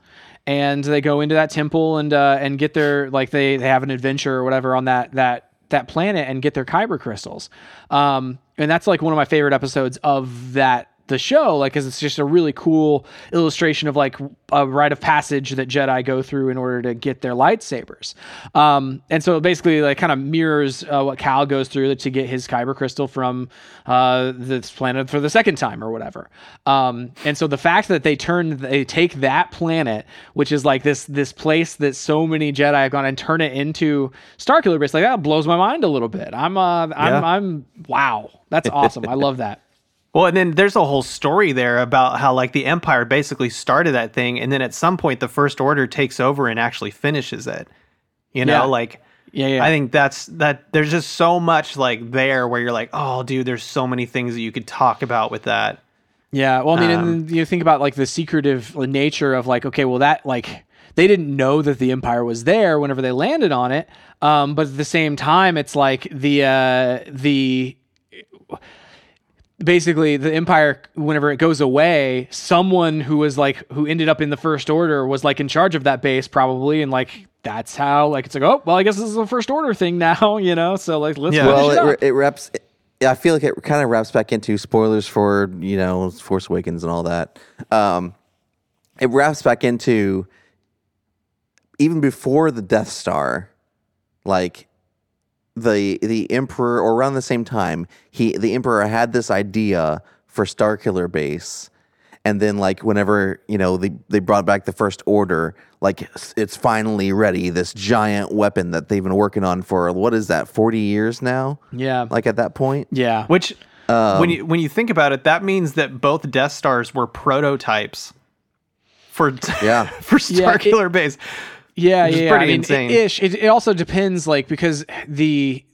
and they go into that temple and uh, and get their like they they have an adventure or whatever on that that that planet and get their kyber crystals. Um, and that's like one of my favorite episodes of that the show like because it's just a really cool illustration of like a rite of passage that jedi go through in order to get their lightsabers. Um, and so it basically like kind of mirrors uh, what cal goes through to get his kyber crystal from uh, this planet for the second time or whatever. Um, and so the fact that they turn they take that planet which is like this this place that so many jedi have gone and turn it into starkiller base like that blows my mind a little bit. I'm uh i'm, Yeah. I'm wow. That's awesome. I love that Well, and then there's a whole story there about how like the Empire basically started that thing, and then at some point the First Order takes over and actually finishes it. You know, Yeah. like Yeah, yeah. I think that's that. There's just so much like there where you're like, oh, dude, there's so many things that you could talk about with that. Yeah, well, I mean, Um, you think about like the secretive nature of like, okay, well, that like they didn't know that the empire was there whenever they landed on it. Um, but at the same time, it's like the uh, the basically the empire whenever it goes away someone who was like who ended up in the first order was like in charge of that base probably and like that's how like it's like oh well i guess this is a first order thing now *laughs* you know so like let's Yeah. finish well, it it, up. it wraps. I feel like it kind of wraps back into spoilers for you know Force Awakens and all that. Um, it wraps back into even before the Death Star, like the the Emperor, or around the same time, he the Emperor had this idea for Starkiller Base. And then, like, whenever you know they, they brought back the first order, like s- it's finally ready. This giant weapon that they've been working on for what is that, forty years now? yeah Like at that point, yeah Which, um, when you when you think about it, that means that both Death Stars were prototypes for Yeah. *laughs* for Yeah, it- Starkiller Base. Yeah, yeah, pretty I mean, insane. Ish. It, it also depends, like because the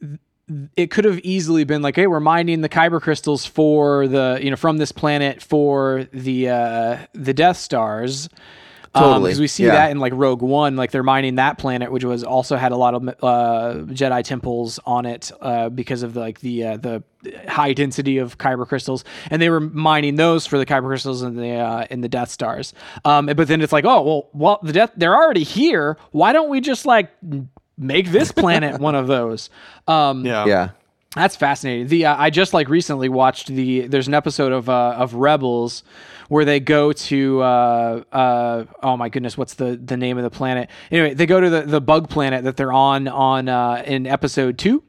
it could have easily been like, hey, we're mining the kyber crystals for the you know from this planet for the uh the Death Stars. Totally, because we see yeah. that in like Rogue One, like they're mining that planet, which was also had a lot of uh, Jedi temples on it uh, because of the, like the uh, the high density of kyber crystals, and they were mining those for the kyber crystals in the uh, in the Death Stars. Um, but then it's like, oh well, well the Death they're already here. Why don't we just like make this planet *laughs* one of those? Um, Yeah. yeah, that's fascinating. The uh, I just like recently watched the. There's an episode of uh, of Rebels where they go to uh, uh, oh my goodness, what's the the name of the planet? Anyway, they go to the the bug planet that they're on on uh, in episode two.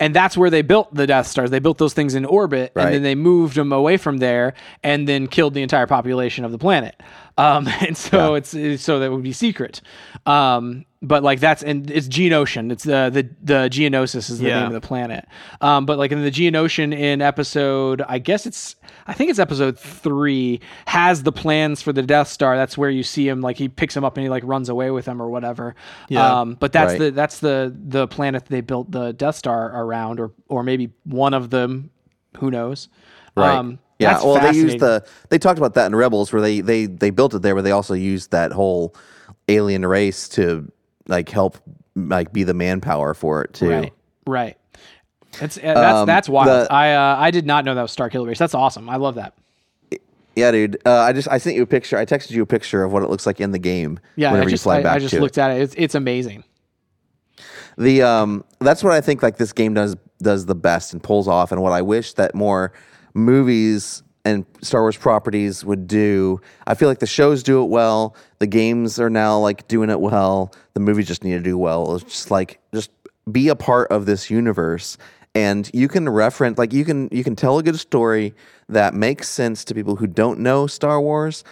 And that's where they built the Death Stars. They built those things in orbit, and then they moved them away from there, and then killed the entire population of the planet. Um, *laughs* and so it's, it's so that would be secret. Um, but like that's and it's Geonosian. It's the the the Geonosis is the Yeah. name of the planet. Um, but like in the Geonosian in episode, I guess it's I think it's episode three has the plans for the Death Star. That's where you see him like he picks him up and he like runs away with him or whatever. Yeah. Um, but that's Right. the that's the the planet they built the Death Star around, or or maybe one of them. Who knows? right. Um, yeah, that's well, they used the they talked about that in Rebels, where they they they built it there, but they also used that whole alien race to like help like be the manpower for it too. Right. Right. That's uh, that's Um, that's wild. the- I uh, I did not know that was Starkiller Base. That's awesome. I love that. Yeah, dude. Uh, I just I sent you a picture. I texted you a picture of what it looks like in the game. Yeah, whenever I just you fly I, back I just looked it. at it. It's it's amazing. The um that's what I think like this game does does the best and pulls off, and what I wish that more movies and Star Wars properties would do. I feel like the shows do it well. The games are now like doing it well. The movies just need to do well. It's just like just be a part of this universe and you can reference like you can you can tell a good story that makes sense to people who don't know Star Wars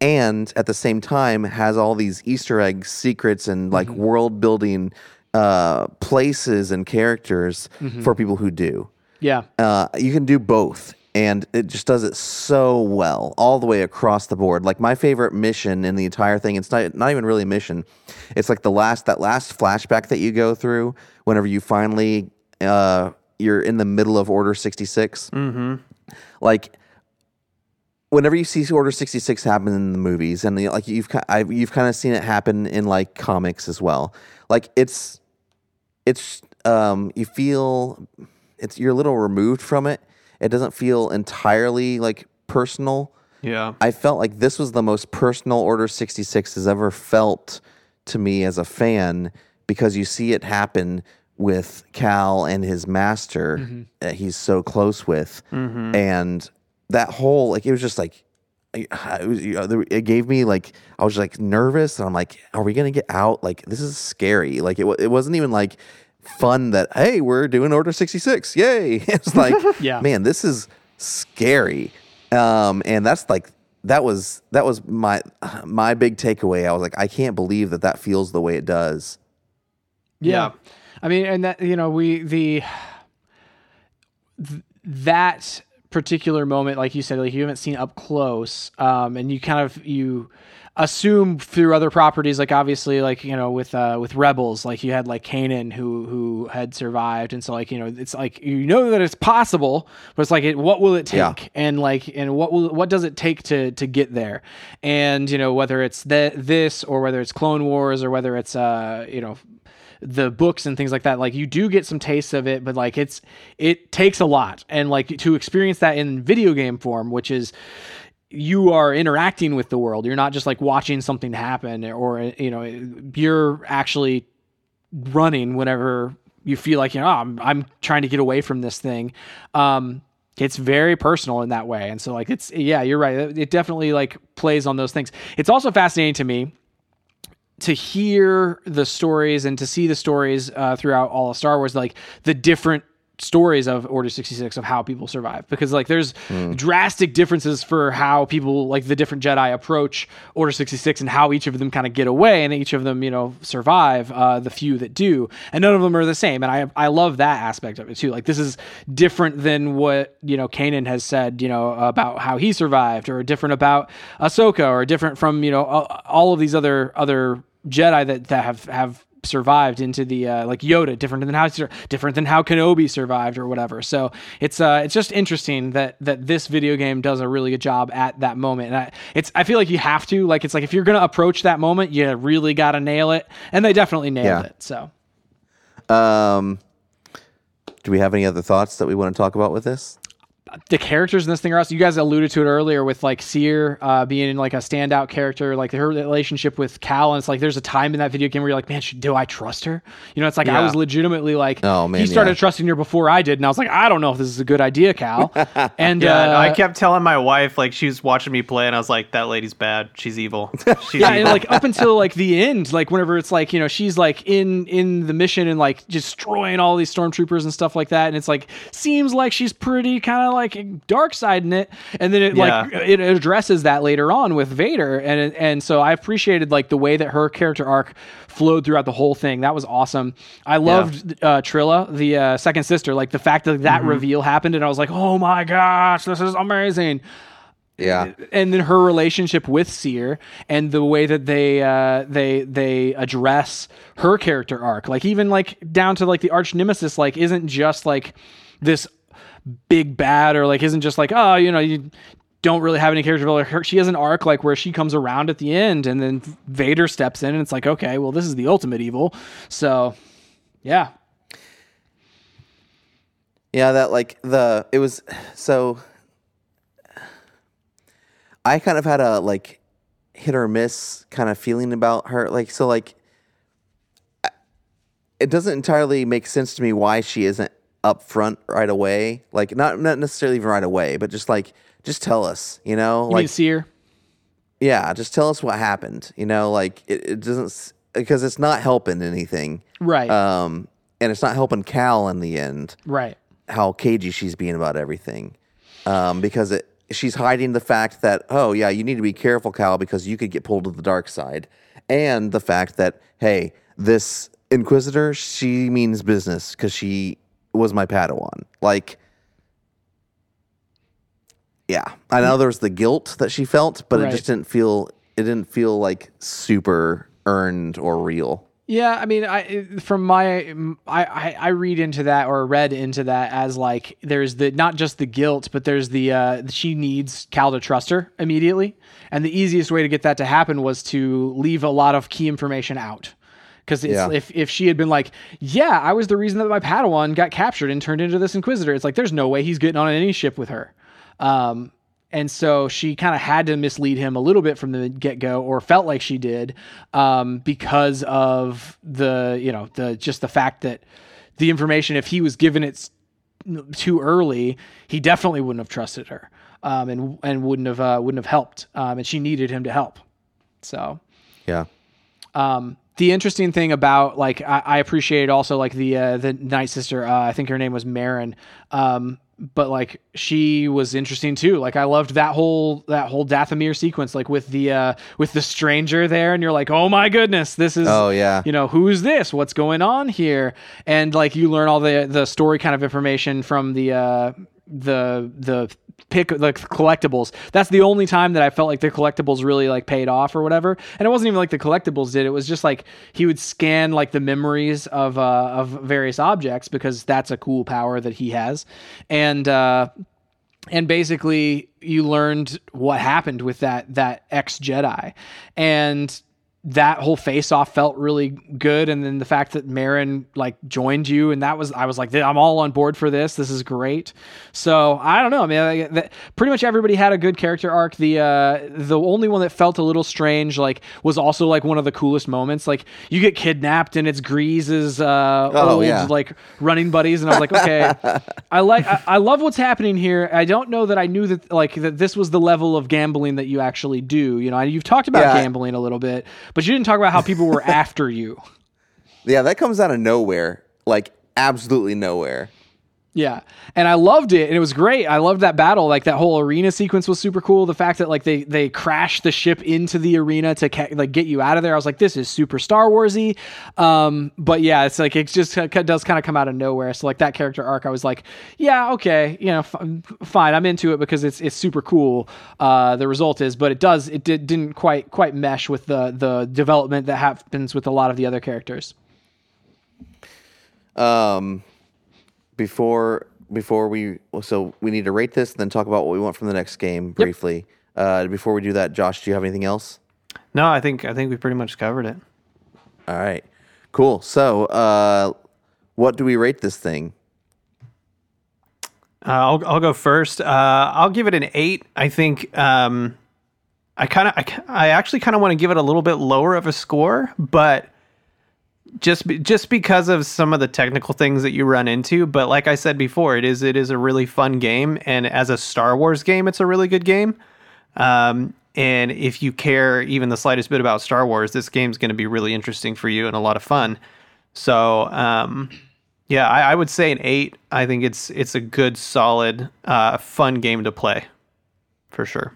and at the same time has all these Easter egg secrets and like world building uh, places and characters for people who do. Yeah. Uh, you can do both, and it just does it so well all the way across the board. Like my favorite mission in the entire thing, it's not not even really a mission. It's like the last that last flashback that you go through whenever you finally uh, you're in the middle of Order 66. Mm-hmm. Like whenever you see Order 66 happen in the movies, and like you've I've, you've kind of seen it happen in like comics as well. Like it's it's um you feel it's you're a little removed from it. It doesn't feel entirely like personal. Yeah. I felt like this was the most personal Order 66 has ever felt to me as a fan because you see it happen with Cal and his master mm-hmm. that he's so close with. Mm-hmm. And that whole, like, it was just like, I- it, was, you know, it gave me like I was like nervous and I'm like, are we gonna get out? Like this is scary. Like it, it wasn't even like fun that hey we're doing Order 66, yay! *laughs* It's like *laughs* Yeah. man, this is scary. Um, and that's like that was that was my my big takeaway. I was like, I can't believe that that feels the way it does. Yeah. I mean, and that you know, we the th- that particular moment, like you said, like you haven't seen up close, um, and you kind of you assume through other properties, like obviously, like you know, with uh, with Rebels, like you had like Kanan who who had survived, and so like you know, it's like you know that it's possible, but it's like it, what will it take, Yeah. and like and what will what does it take to to get there, and you know whether it's the, this or whether it's Clone Wars or whether it's uh you know the books and things like that like you do get some tastes of it but like it's it takes a lot. And like to experience that in video game form which is you are interacting with the world. You're not just like watching something happen or you know you're actually running whenever you feel like you know "Oh, I'm, I'm trying to get away from this thing. Um it's very personal in that way. And so like it's yeah you're right. It, it definitely like plays on those things. It's also fascinating to me to hear the stories and to see the stories uh, throughout all of Star Wars, like the different stories of Order 66 of how people survive. Because like there's drastic differences for how people like the different Jedi approach Order 66 and how each of them kind of get away and each of them you know survive uh, the few that do. And none of them are the same. And I I love that aspect of it too. Like this is different than what you know Kanan has said you know about how he survived or different about Ahsoka or different from you know all, all of these other other Jedi that, that have have survived into the uh, like Yoda, different than how different than how Kenobi survived or whatever. So it's uh it's just interesting that that this video game does a really good job at that moment. And I, it's I feel like you have to like it's like if you're gonna approach that moment, you really got to nail it, and they definitely nailed Yeah. it. So Um, do we have any other thoughts that we want to talk about with this? The characters in this thing are awesome. You guys alluded to it earlier with like Cere uh, being like a standout character, like her relationship with Cal. And it's like there's a time in that video game where you're like, man, should, do I trust her? You know, it's like I was legitimately like, Oh, man, he started yeah. trusting her before I did, and I was like, I don't know if this is a good idea, Cal. *laughs* And Yeah, uh, no, I kept telling my wife like she was watching me play, and I was like, "That lady's bad. She's evil. *laughs* She's yeah, and like up until like the end, like whenever it's like you know she's like in in the mission and like destroying all these stormtroopers and stuff like that, and it's like seems like she's pretty kind of like dark side in it, and then it like it addresses that later on with Vader, and and so I appreciated like the way that her character arc flowed throughout the whole thing. That was awesome. I loved uh, Trilla, the uh, second sister, like the fact that that reveal happened, and I was like, oh my gosh, this is amazing Yeah. and then her relationship with Cere and the way that they uh, they they address her character arc, like even like down to like the arch nemesis, like isn't just like this big bad or like isn't just like oh you know you don't really have any character development. She has an arc like where she comes around at the end, and then Vader steps in, and it's like okay, well this is the ultimate evil. So yeah, Yeah, that like the it was so I kind of had a like hit or miss kind of feeling about her like so like it doesn't entirely make sense to me why she isn't up front right away. Like not not necessarily even right away but just like just tell us you know? You like mean Cere? yeah just tell us what happened you know? Like it, it doesn't because it's not helping anything. Right, um and it's not helping Cal in the end. Right, how cagey she's being about everything. Um, because it, she's hiding the fact that oh yeah you need to be careful cal because you could get pulled to the dark side. And the fact that hey this inquisitor she means business because she was my padawan. Like yeah. I know there was the guilt that she felt but it just didn't feel it didn't feel like super earned or real. Yeah, I mean, I from my I, I I read into that or read into that as like there's the not just the guilt, but there's the uh, she needs Cal to trust her immediately, and the easiest way to get that to happen was to leave a lot of key information out. Because Yeah. if if she had been like, yeah, I was the reason that my Padawan got captured and turned into this Inquisitor, it's like there's no way he's getting on any ship with her. Um, and so she kind of had to mislead him a little bit from the get go, or felt like she did, um, because of the you know the just the fact that the information, if he was given it too early, he definitely wouldn't have trusted her, um, and and wouldn't have uh, wouldn't have helped, um, and she needed him to help. So yeah um, the interesting thing about like I, I appreciated also like the uh, the night sister. Uh, I think her name was Merrin. Um, but like she was interesting too. Like I loved that whole that whole Dathomir sequence, like with the uh, with the stranger there, and you're like, oh my goodness, this is Oh, yeah. you know who's this? What's going on here? And like you learn all the the story kind of information from the uh, the the pick the collectibles. That's the only time that I felt like the collectibles really like paid off or whatever. And it wasn't even like the collectibles did. It was just like he would scan like the memories of uh, of various objects because that's a cool power that he has, and. uh and basically you learned what happened with that that ex Jedi, and that whole face off felt really good. And then the fact that Merrin like joined you and that was I was like I'm all on board for this. This is great. So I don't know I mean that, pretty much everybody had a good character arc. The uh the only one that felt a little strange like was also like one of the coolest moments. Like you get kidnapped and it's Greez's, uh Oh, old yeah. like running buddies. And I was like okay. *laughs* I like I, I love what's happening here. I don't know that I knew that like that this was the level of gambling that you actually do. You know you've talked about Yeah. gambling a little bit but you didn't talk about how people were *laughs* after you. Yeah, that comes out of nowhere. Like absolutely nowhere. Yeah. And I loved it and it was great. I loved that battle. Like that whole arena sequence was super cool. The fact that like they they crashed the ship into the arena to ca- like get you out of there. I was like this is super Star Warsy. Um but yeah, it's like it just does kind of come out of nowhere. So like that character arc I was like, yeah, okay, you know, f- fine. I'm into it because it's it's super cool. Uh the result is, but it does it did, didn't quite quite mesh with the the development that happens with a lot of the other characters. Um, before before we so we need to rate this, and then talk about what we want from the next game briefly. Uh, before we do that, Josh, do you have anything else? No, I think I think we pretty much covered it. All right, cool. So, uh, what do we rate this thing? Uh, I'll I'll go first. Uh, I'll give it an eight. I think um, I kind of I, I actually kind of want to give it a little bit lower of a score, but just just because of some of the technical things that you run into. But like I said before, it is it is a really fun game, and as a Star Wars game, it's a really good game. Um, and if you care even the slightest bit about Star Wars, this game's going to be really interesting for you and a lot of fun. So, um, yeah, I, I would say an eight. I think it's it's a good, solid, uh, fun game to play, for sure.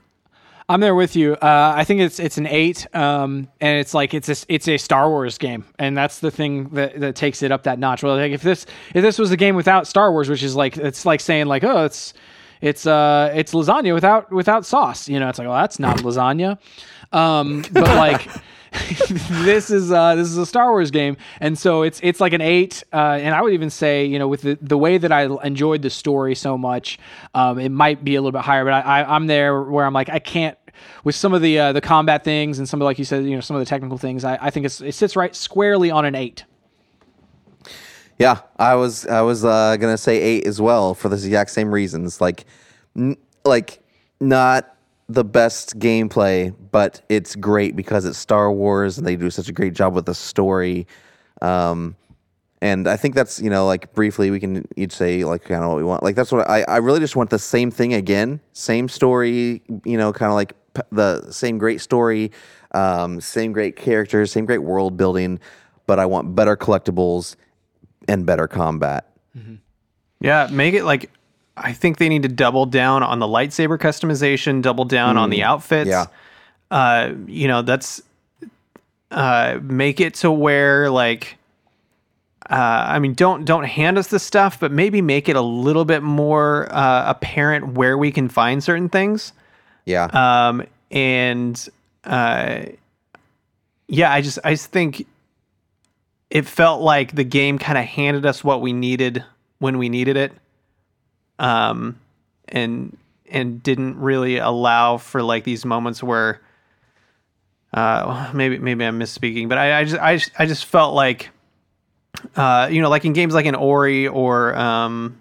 I'm there with you. Uh, I think it's it's an eight, um, and it's like it's a it's a Star Wars game, and that's the thing that, that takes it up that notch. Well, like if this if this was a game without Star Wars, which is like it's like saying like oh it's it's uh it's lasagna without without sauce, you know, it's like well that's not lasagna, um, but like. *laughs* *laughs* this is uh, this is a Star Wars game, and so it's it's like an eight. Uh, and I would even say, you know, with the, the way that I enjoyed the story so much, um, it might be a little bit higher. But I, I I'm there where I'm like I can't with some of the uh, the combat things and some of like you said, you know, some of the technical things. I, I think it sits right squarely on an eight. Yeah, I was I was uh, gonna say eight as well for the exact same reasons. Like, n- like not the best gameplay, but it's great because it's Star Wars and they do such a great job with the story. Um, and I think that's you know like briefly we can each say like kind of what we want. Like that's what I I really just want the same thing again, same story. You know, kind of like p- the same great story, um, same great characters, same great world building. But I want better collectibles and better combat. Yeah, make it like I think they need to double down on the lightsaber customization, double down on the outfits. yeah. Uh, you know, that's uh make it to where like uh, I mean, don't don't hand us the stuff, but maybe make it a little bit more uh, apparent where we can find certain things. Yeah. Um, and uh, yeah, I just I just think it felt like the game kind of handed us what we needed when we needed it, um, and and didn't really allow for like these moments where uh, maybe maybe I'm misspeaking, but I, I just I just, I just felt like uh, you know like in games like in Ori or um,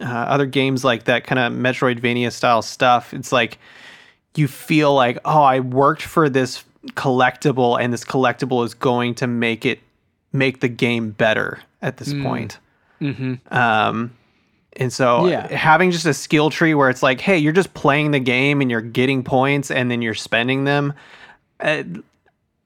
uh, other games like that kind of Metroidvania style stuff, it's like you feel like, oh, I worked for this collectible, and this collectible is going to make it make the game better at this point. Um, and so Yeah. having just a skill tree where it's like, hey, you're just playing the game and you're getting points, and then you're spending them. Uh,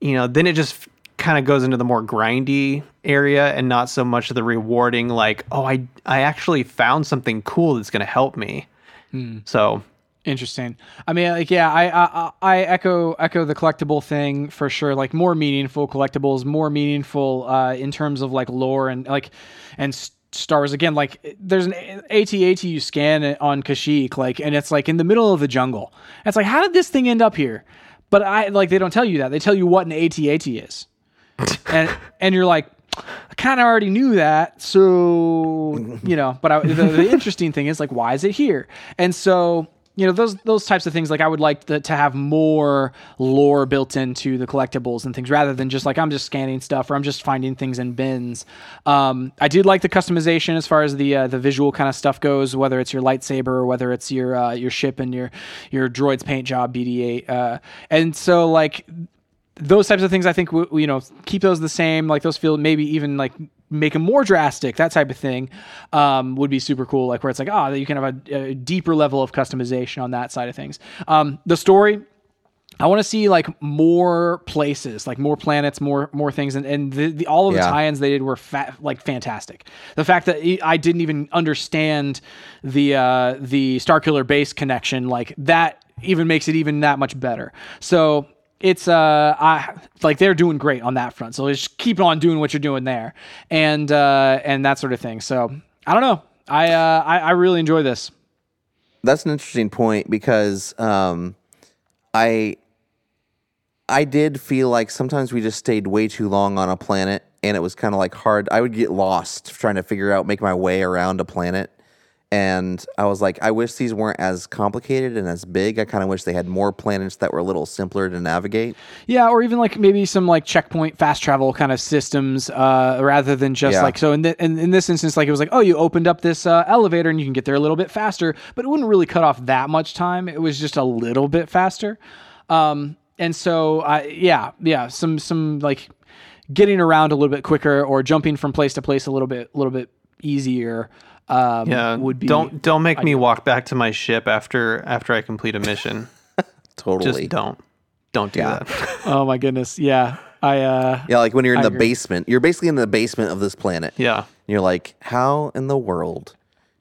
you know, then it just kind of goes into the more grindy area and not so much of the rewarding like oh i i actually found something cool that's going to help me so Interesting. I mean, like, yeah, I, I I echo echo the collectible thing for sure. Like more meaningful collectibles, more meaningful uh, in terms of like lore and like and Star Wars again. Like there's an AT-AT you scan on Kashyyyk, like, and it's like in the middle of the jungle. And it's like, how did this thing end up here? But I like they don't tell you that. They tell you what an AT-AT is, *laughs* and and you're like, I kind of already knew that. So you know, but I, the, the interesting thing is like, why is it here? And so you know those those types of things like i would like the, to have more lore built into the collectibles and things rather than just like i'm just scanning stuff or i'm just finding things in bins. Um, i did like the customization as far as the uh, the visual kind of stuff goes whether it's your lightsaber or whether it's your uh, your ship and your your droid's paint job bd8 uh, and so like those types of things i think you know keep those the same like those feel maybe even like make them more drastic that type of thing um, would be super cool like where it's like oh you can have a, a deeper level of customization on that side of things um, the story I want to see like more places, like more planets, more more things, and and the, the all of the tie-ins they did were fa- like fantastic. The fact that I didn't even understand the uh, the Starkiller base connection, like that, even makes it even that much better. So it's uh I like they're doing great on that front. So just keep on doing what you're doing there, and uh, and that sort of thing. So I don't know. I uh, I, I really enjoy this. that's an interesting point because um, I I did feel like sometimes we just stayed way too long on a planet, and it was kind of like hard. I would get lost trying to figure out make my way around a planet, and I was like, I wish these weren't as complicated and as big. I kind of wish they had more planets that were a little simpler to navigate. Yeah, or even like maybe some like checkpoint fast travel kind of systems, uh, rather than just Yeah. like so. In, the, in in this instance, like it was like, oh, you opened up this uh, elevator and you can get there a little bit faster, but it wouldn't really cut off that much time. It was just a little bit faster. Um, and so, I yeah, yeah, some some like getting around a little bit quicker or jumping from place to place a little bit a little bit easier. Um, Yeah, would be don't don't make me walk back to my ship after after I complete a mission. *laughs* Totally. Just don't. Don't do Yeah. that. *laughs* *laughs* Oh my goodness, yeah, I uh, Yeah, like when you're in I the agree. basement, you're basically in the basement of this planet. Yeah. You're like, how in the world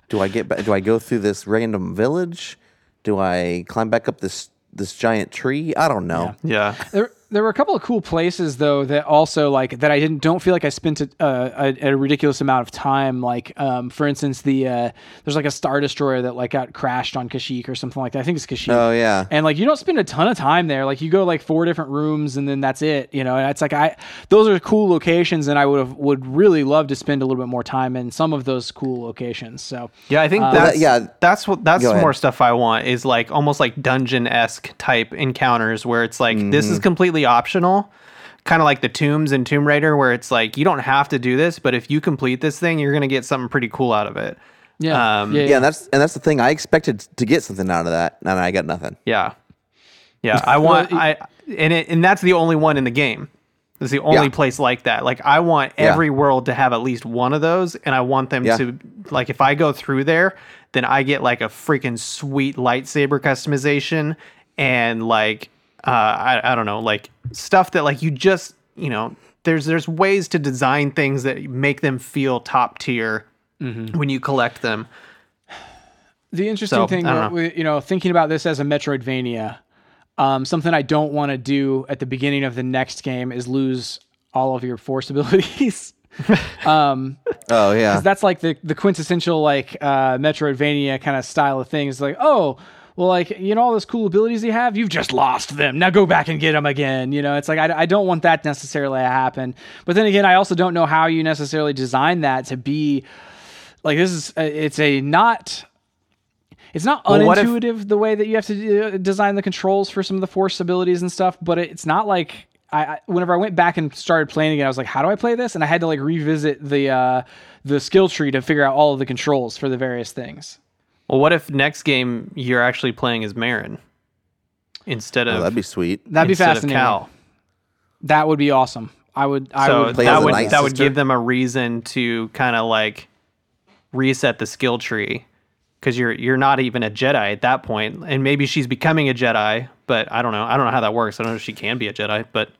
do I get back? Do I go through this random village? Do I climb back up this this giant tree? I don't know. Yeah. There, there were a couple of cool places though that also like that I didn't don't feel like I spent a, a, a ridiculous amount of time. Like um, for instance, the uh, there's like a star destroyer that like got crashed on Kashyyyk or something like that. I think it's Kashyyyk. Oh yeah. And like you don't spend a ton of time there. Like you go like four different rooms and then that's it. You know, and it's like I those are cool locations and I would have would really love to spend a little bit more time in some of those cool locations. So Yeah, I think Uh, that's that- yeah. that's what that's Go ahead. more stuff I want is like almost like dungeon esque type encounters where it's like this Mm-hmm. is completely optional. Kind of like the tombs in Tomb Raider, where it's like you don't have to do this, but if you complete this thing, you're gonna get something pretty cool out of it. yeah, Um, yeah, Yeah, and that's and that's the thing. I expected to get something out of that, and I got nothing. Yeah, yeah. I *laughs* want I and it, and that's the only one in the game. It's the only Yeah. place like that. Like I want Yeah. every world to have at least one of those, and I want them Yeah. to like if I go through there, then I get like a freaking sweet lightsaber customization and like uh, I I don't know like stuff that like you just you know there's there's ways to design things that make them feel top tier Mm-hmm. when you collect them. The interesting So, thing, I don't uh, we- you know, thinking about this as a Metroidvania, um, something I don't want to do at the beginning of the next game is lose all of your force *laughs* abilities. um, *laughs* Oh yeah. 'cause that's like the the quintessential like uh, Metroidvania kind of style of things. Like, oh, well, like you know all those cool abilities you have, you've just lost them. Now go back and get them again. You know, it's like I, I don't want that necessarily to happen. But then again, I also don't know how you necessarily design that to be like this is uh, it's a not it's not Well, what if- unintuitive the way that you have to uh, design the controls for some of the force abilities and stuff but it's not like I, I whenever i went back and started playing again i was like how do i play this and i had to like revisit the uh the skill tree to figure out all of the controls for the various things Well, what if next game you're actually playing as Merrin instead oh, of Oh, that'd be sweet. that'd be instead of fascinating Cal? that would be awesome i would i so would play that a would night that would sister. give them a reason to kind of like reset the skill tree because you're you're not even a Jedi at that point, and maybe she's becoming a Jedi, but I don't know. I don't know how that works. I don't know if she can be a Jedi, but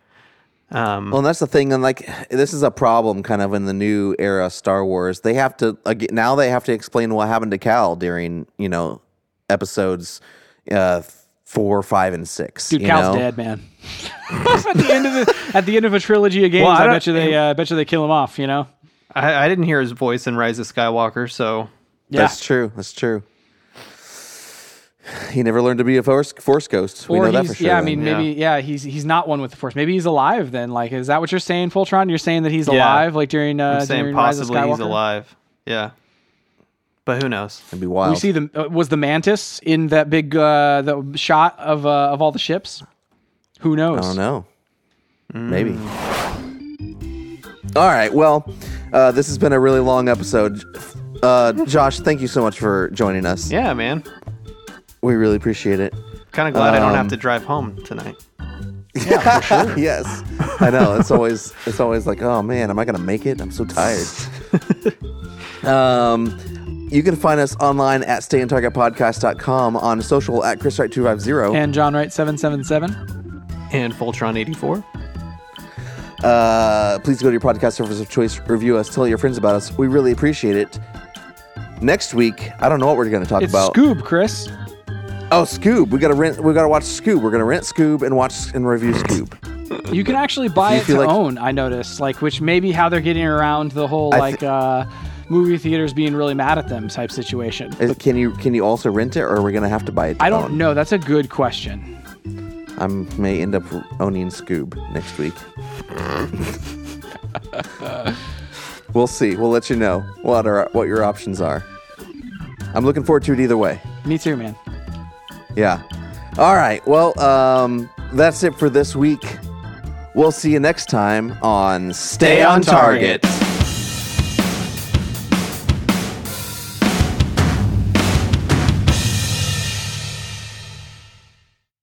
um, Well, and that's the thing, and like this is a problem, kind of in the new era Star Wars. They have to again, now they have to explain what happened to Cal during you know episodes uh, four, five, and six. Dude, you Cal's know? dead, man. *laughs* at the end of the, at the end of a trilogy of games, Well, I I, bet you they uh, bet you they kill him off. You know, I, I didn't hear his voice in Rise of Skywalker, so Yeah. That's true. That's true. *sighs* He never learned to be a force, force ghost. We or know that for sure. yeah, I then. mean maybe yeah, he's he's not one with the force. Maybe he's alive then. Like is that what you're saying, Voltron? You're saying that he's Yeah. alive like during uh I'm saying during Rise of possibly he's alive. Yeah, but who knows? it'd be wild. We see the uh, was the mantis in that big uh the shot of uh, of all the ships? Who knows? I don't know. Mm. Maybe. All right. Well, uh, this has been a really long episode. Uh, Josh, thank you so much for joining us. Yeah, man. We really appreciate it. Kind of glad I don't have Um, to drive home tonight. Yeah. *laughs* yes, I know. It's always it's always like, oh man, am I gonna make it? I'm so tired. *laughs* um, you can find us online at stayintargetpodcast.com on social at chriswright250. And John Wright seven seven seven. And Voltron 84. Uh, please go to your podcast service of choice, review us, tell your friends about us. We really appreciate it. Next week, I don't know what we're going to talk It's about. Scoob, Chris. Oh, Scoob. We got to rent. We got to watch Scoob. We're going to rent Scoob and watch and review Scoob. You can actually buy it to like- own. I noticed, like, which may be how they're getting around the whole I thi- like uh, movie theaters being really mad at them type situation. Is- can you can you also rent it, or are we going to have to buy it? to I don't own? know. That's a good question. I may end up owning Scoob next week. *laughs* we'll see. We'll let you know what our what your options are. I'm looking forward to it either way. Me too, man. Yeah. All right. Well, um, that's it for this week. We'll see you next time on Stay on Target.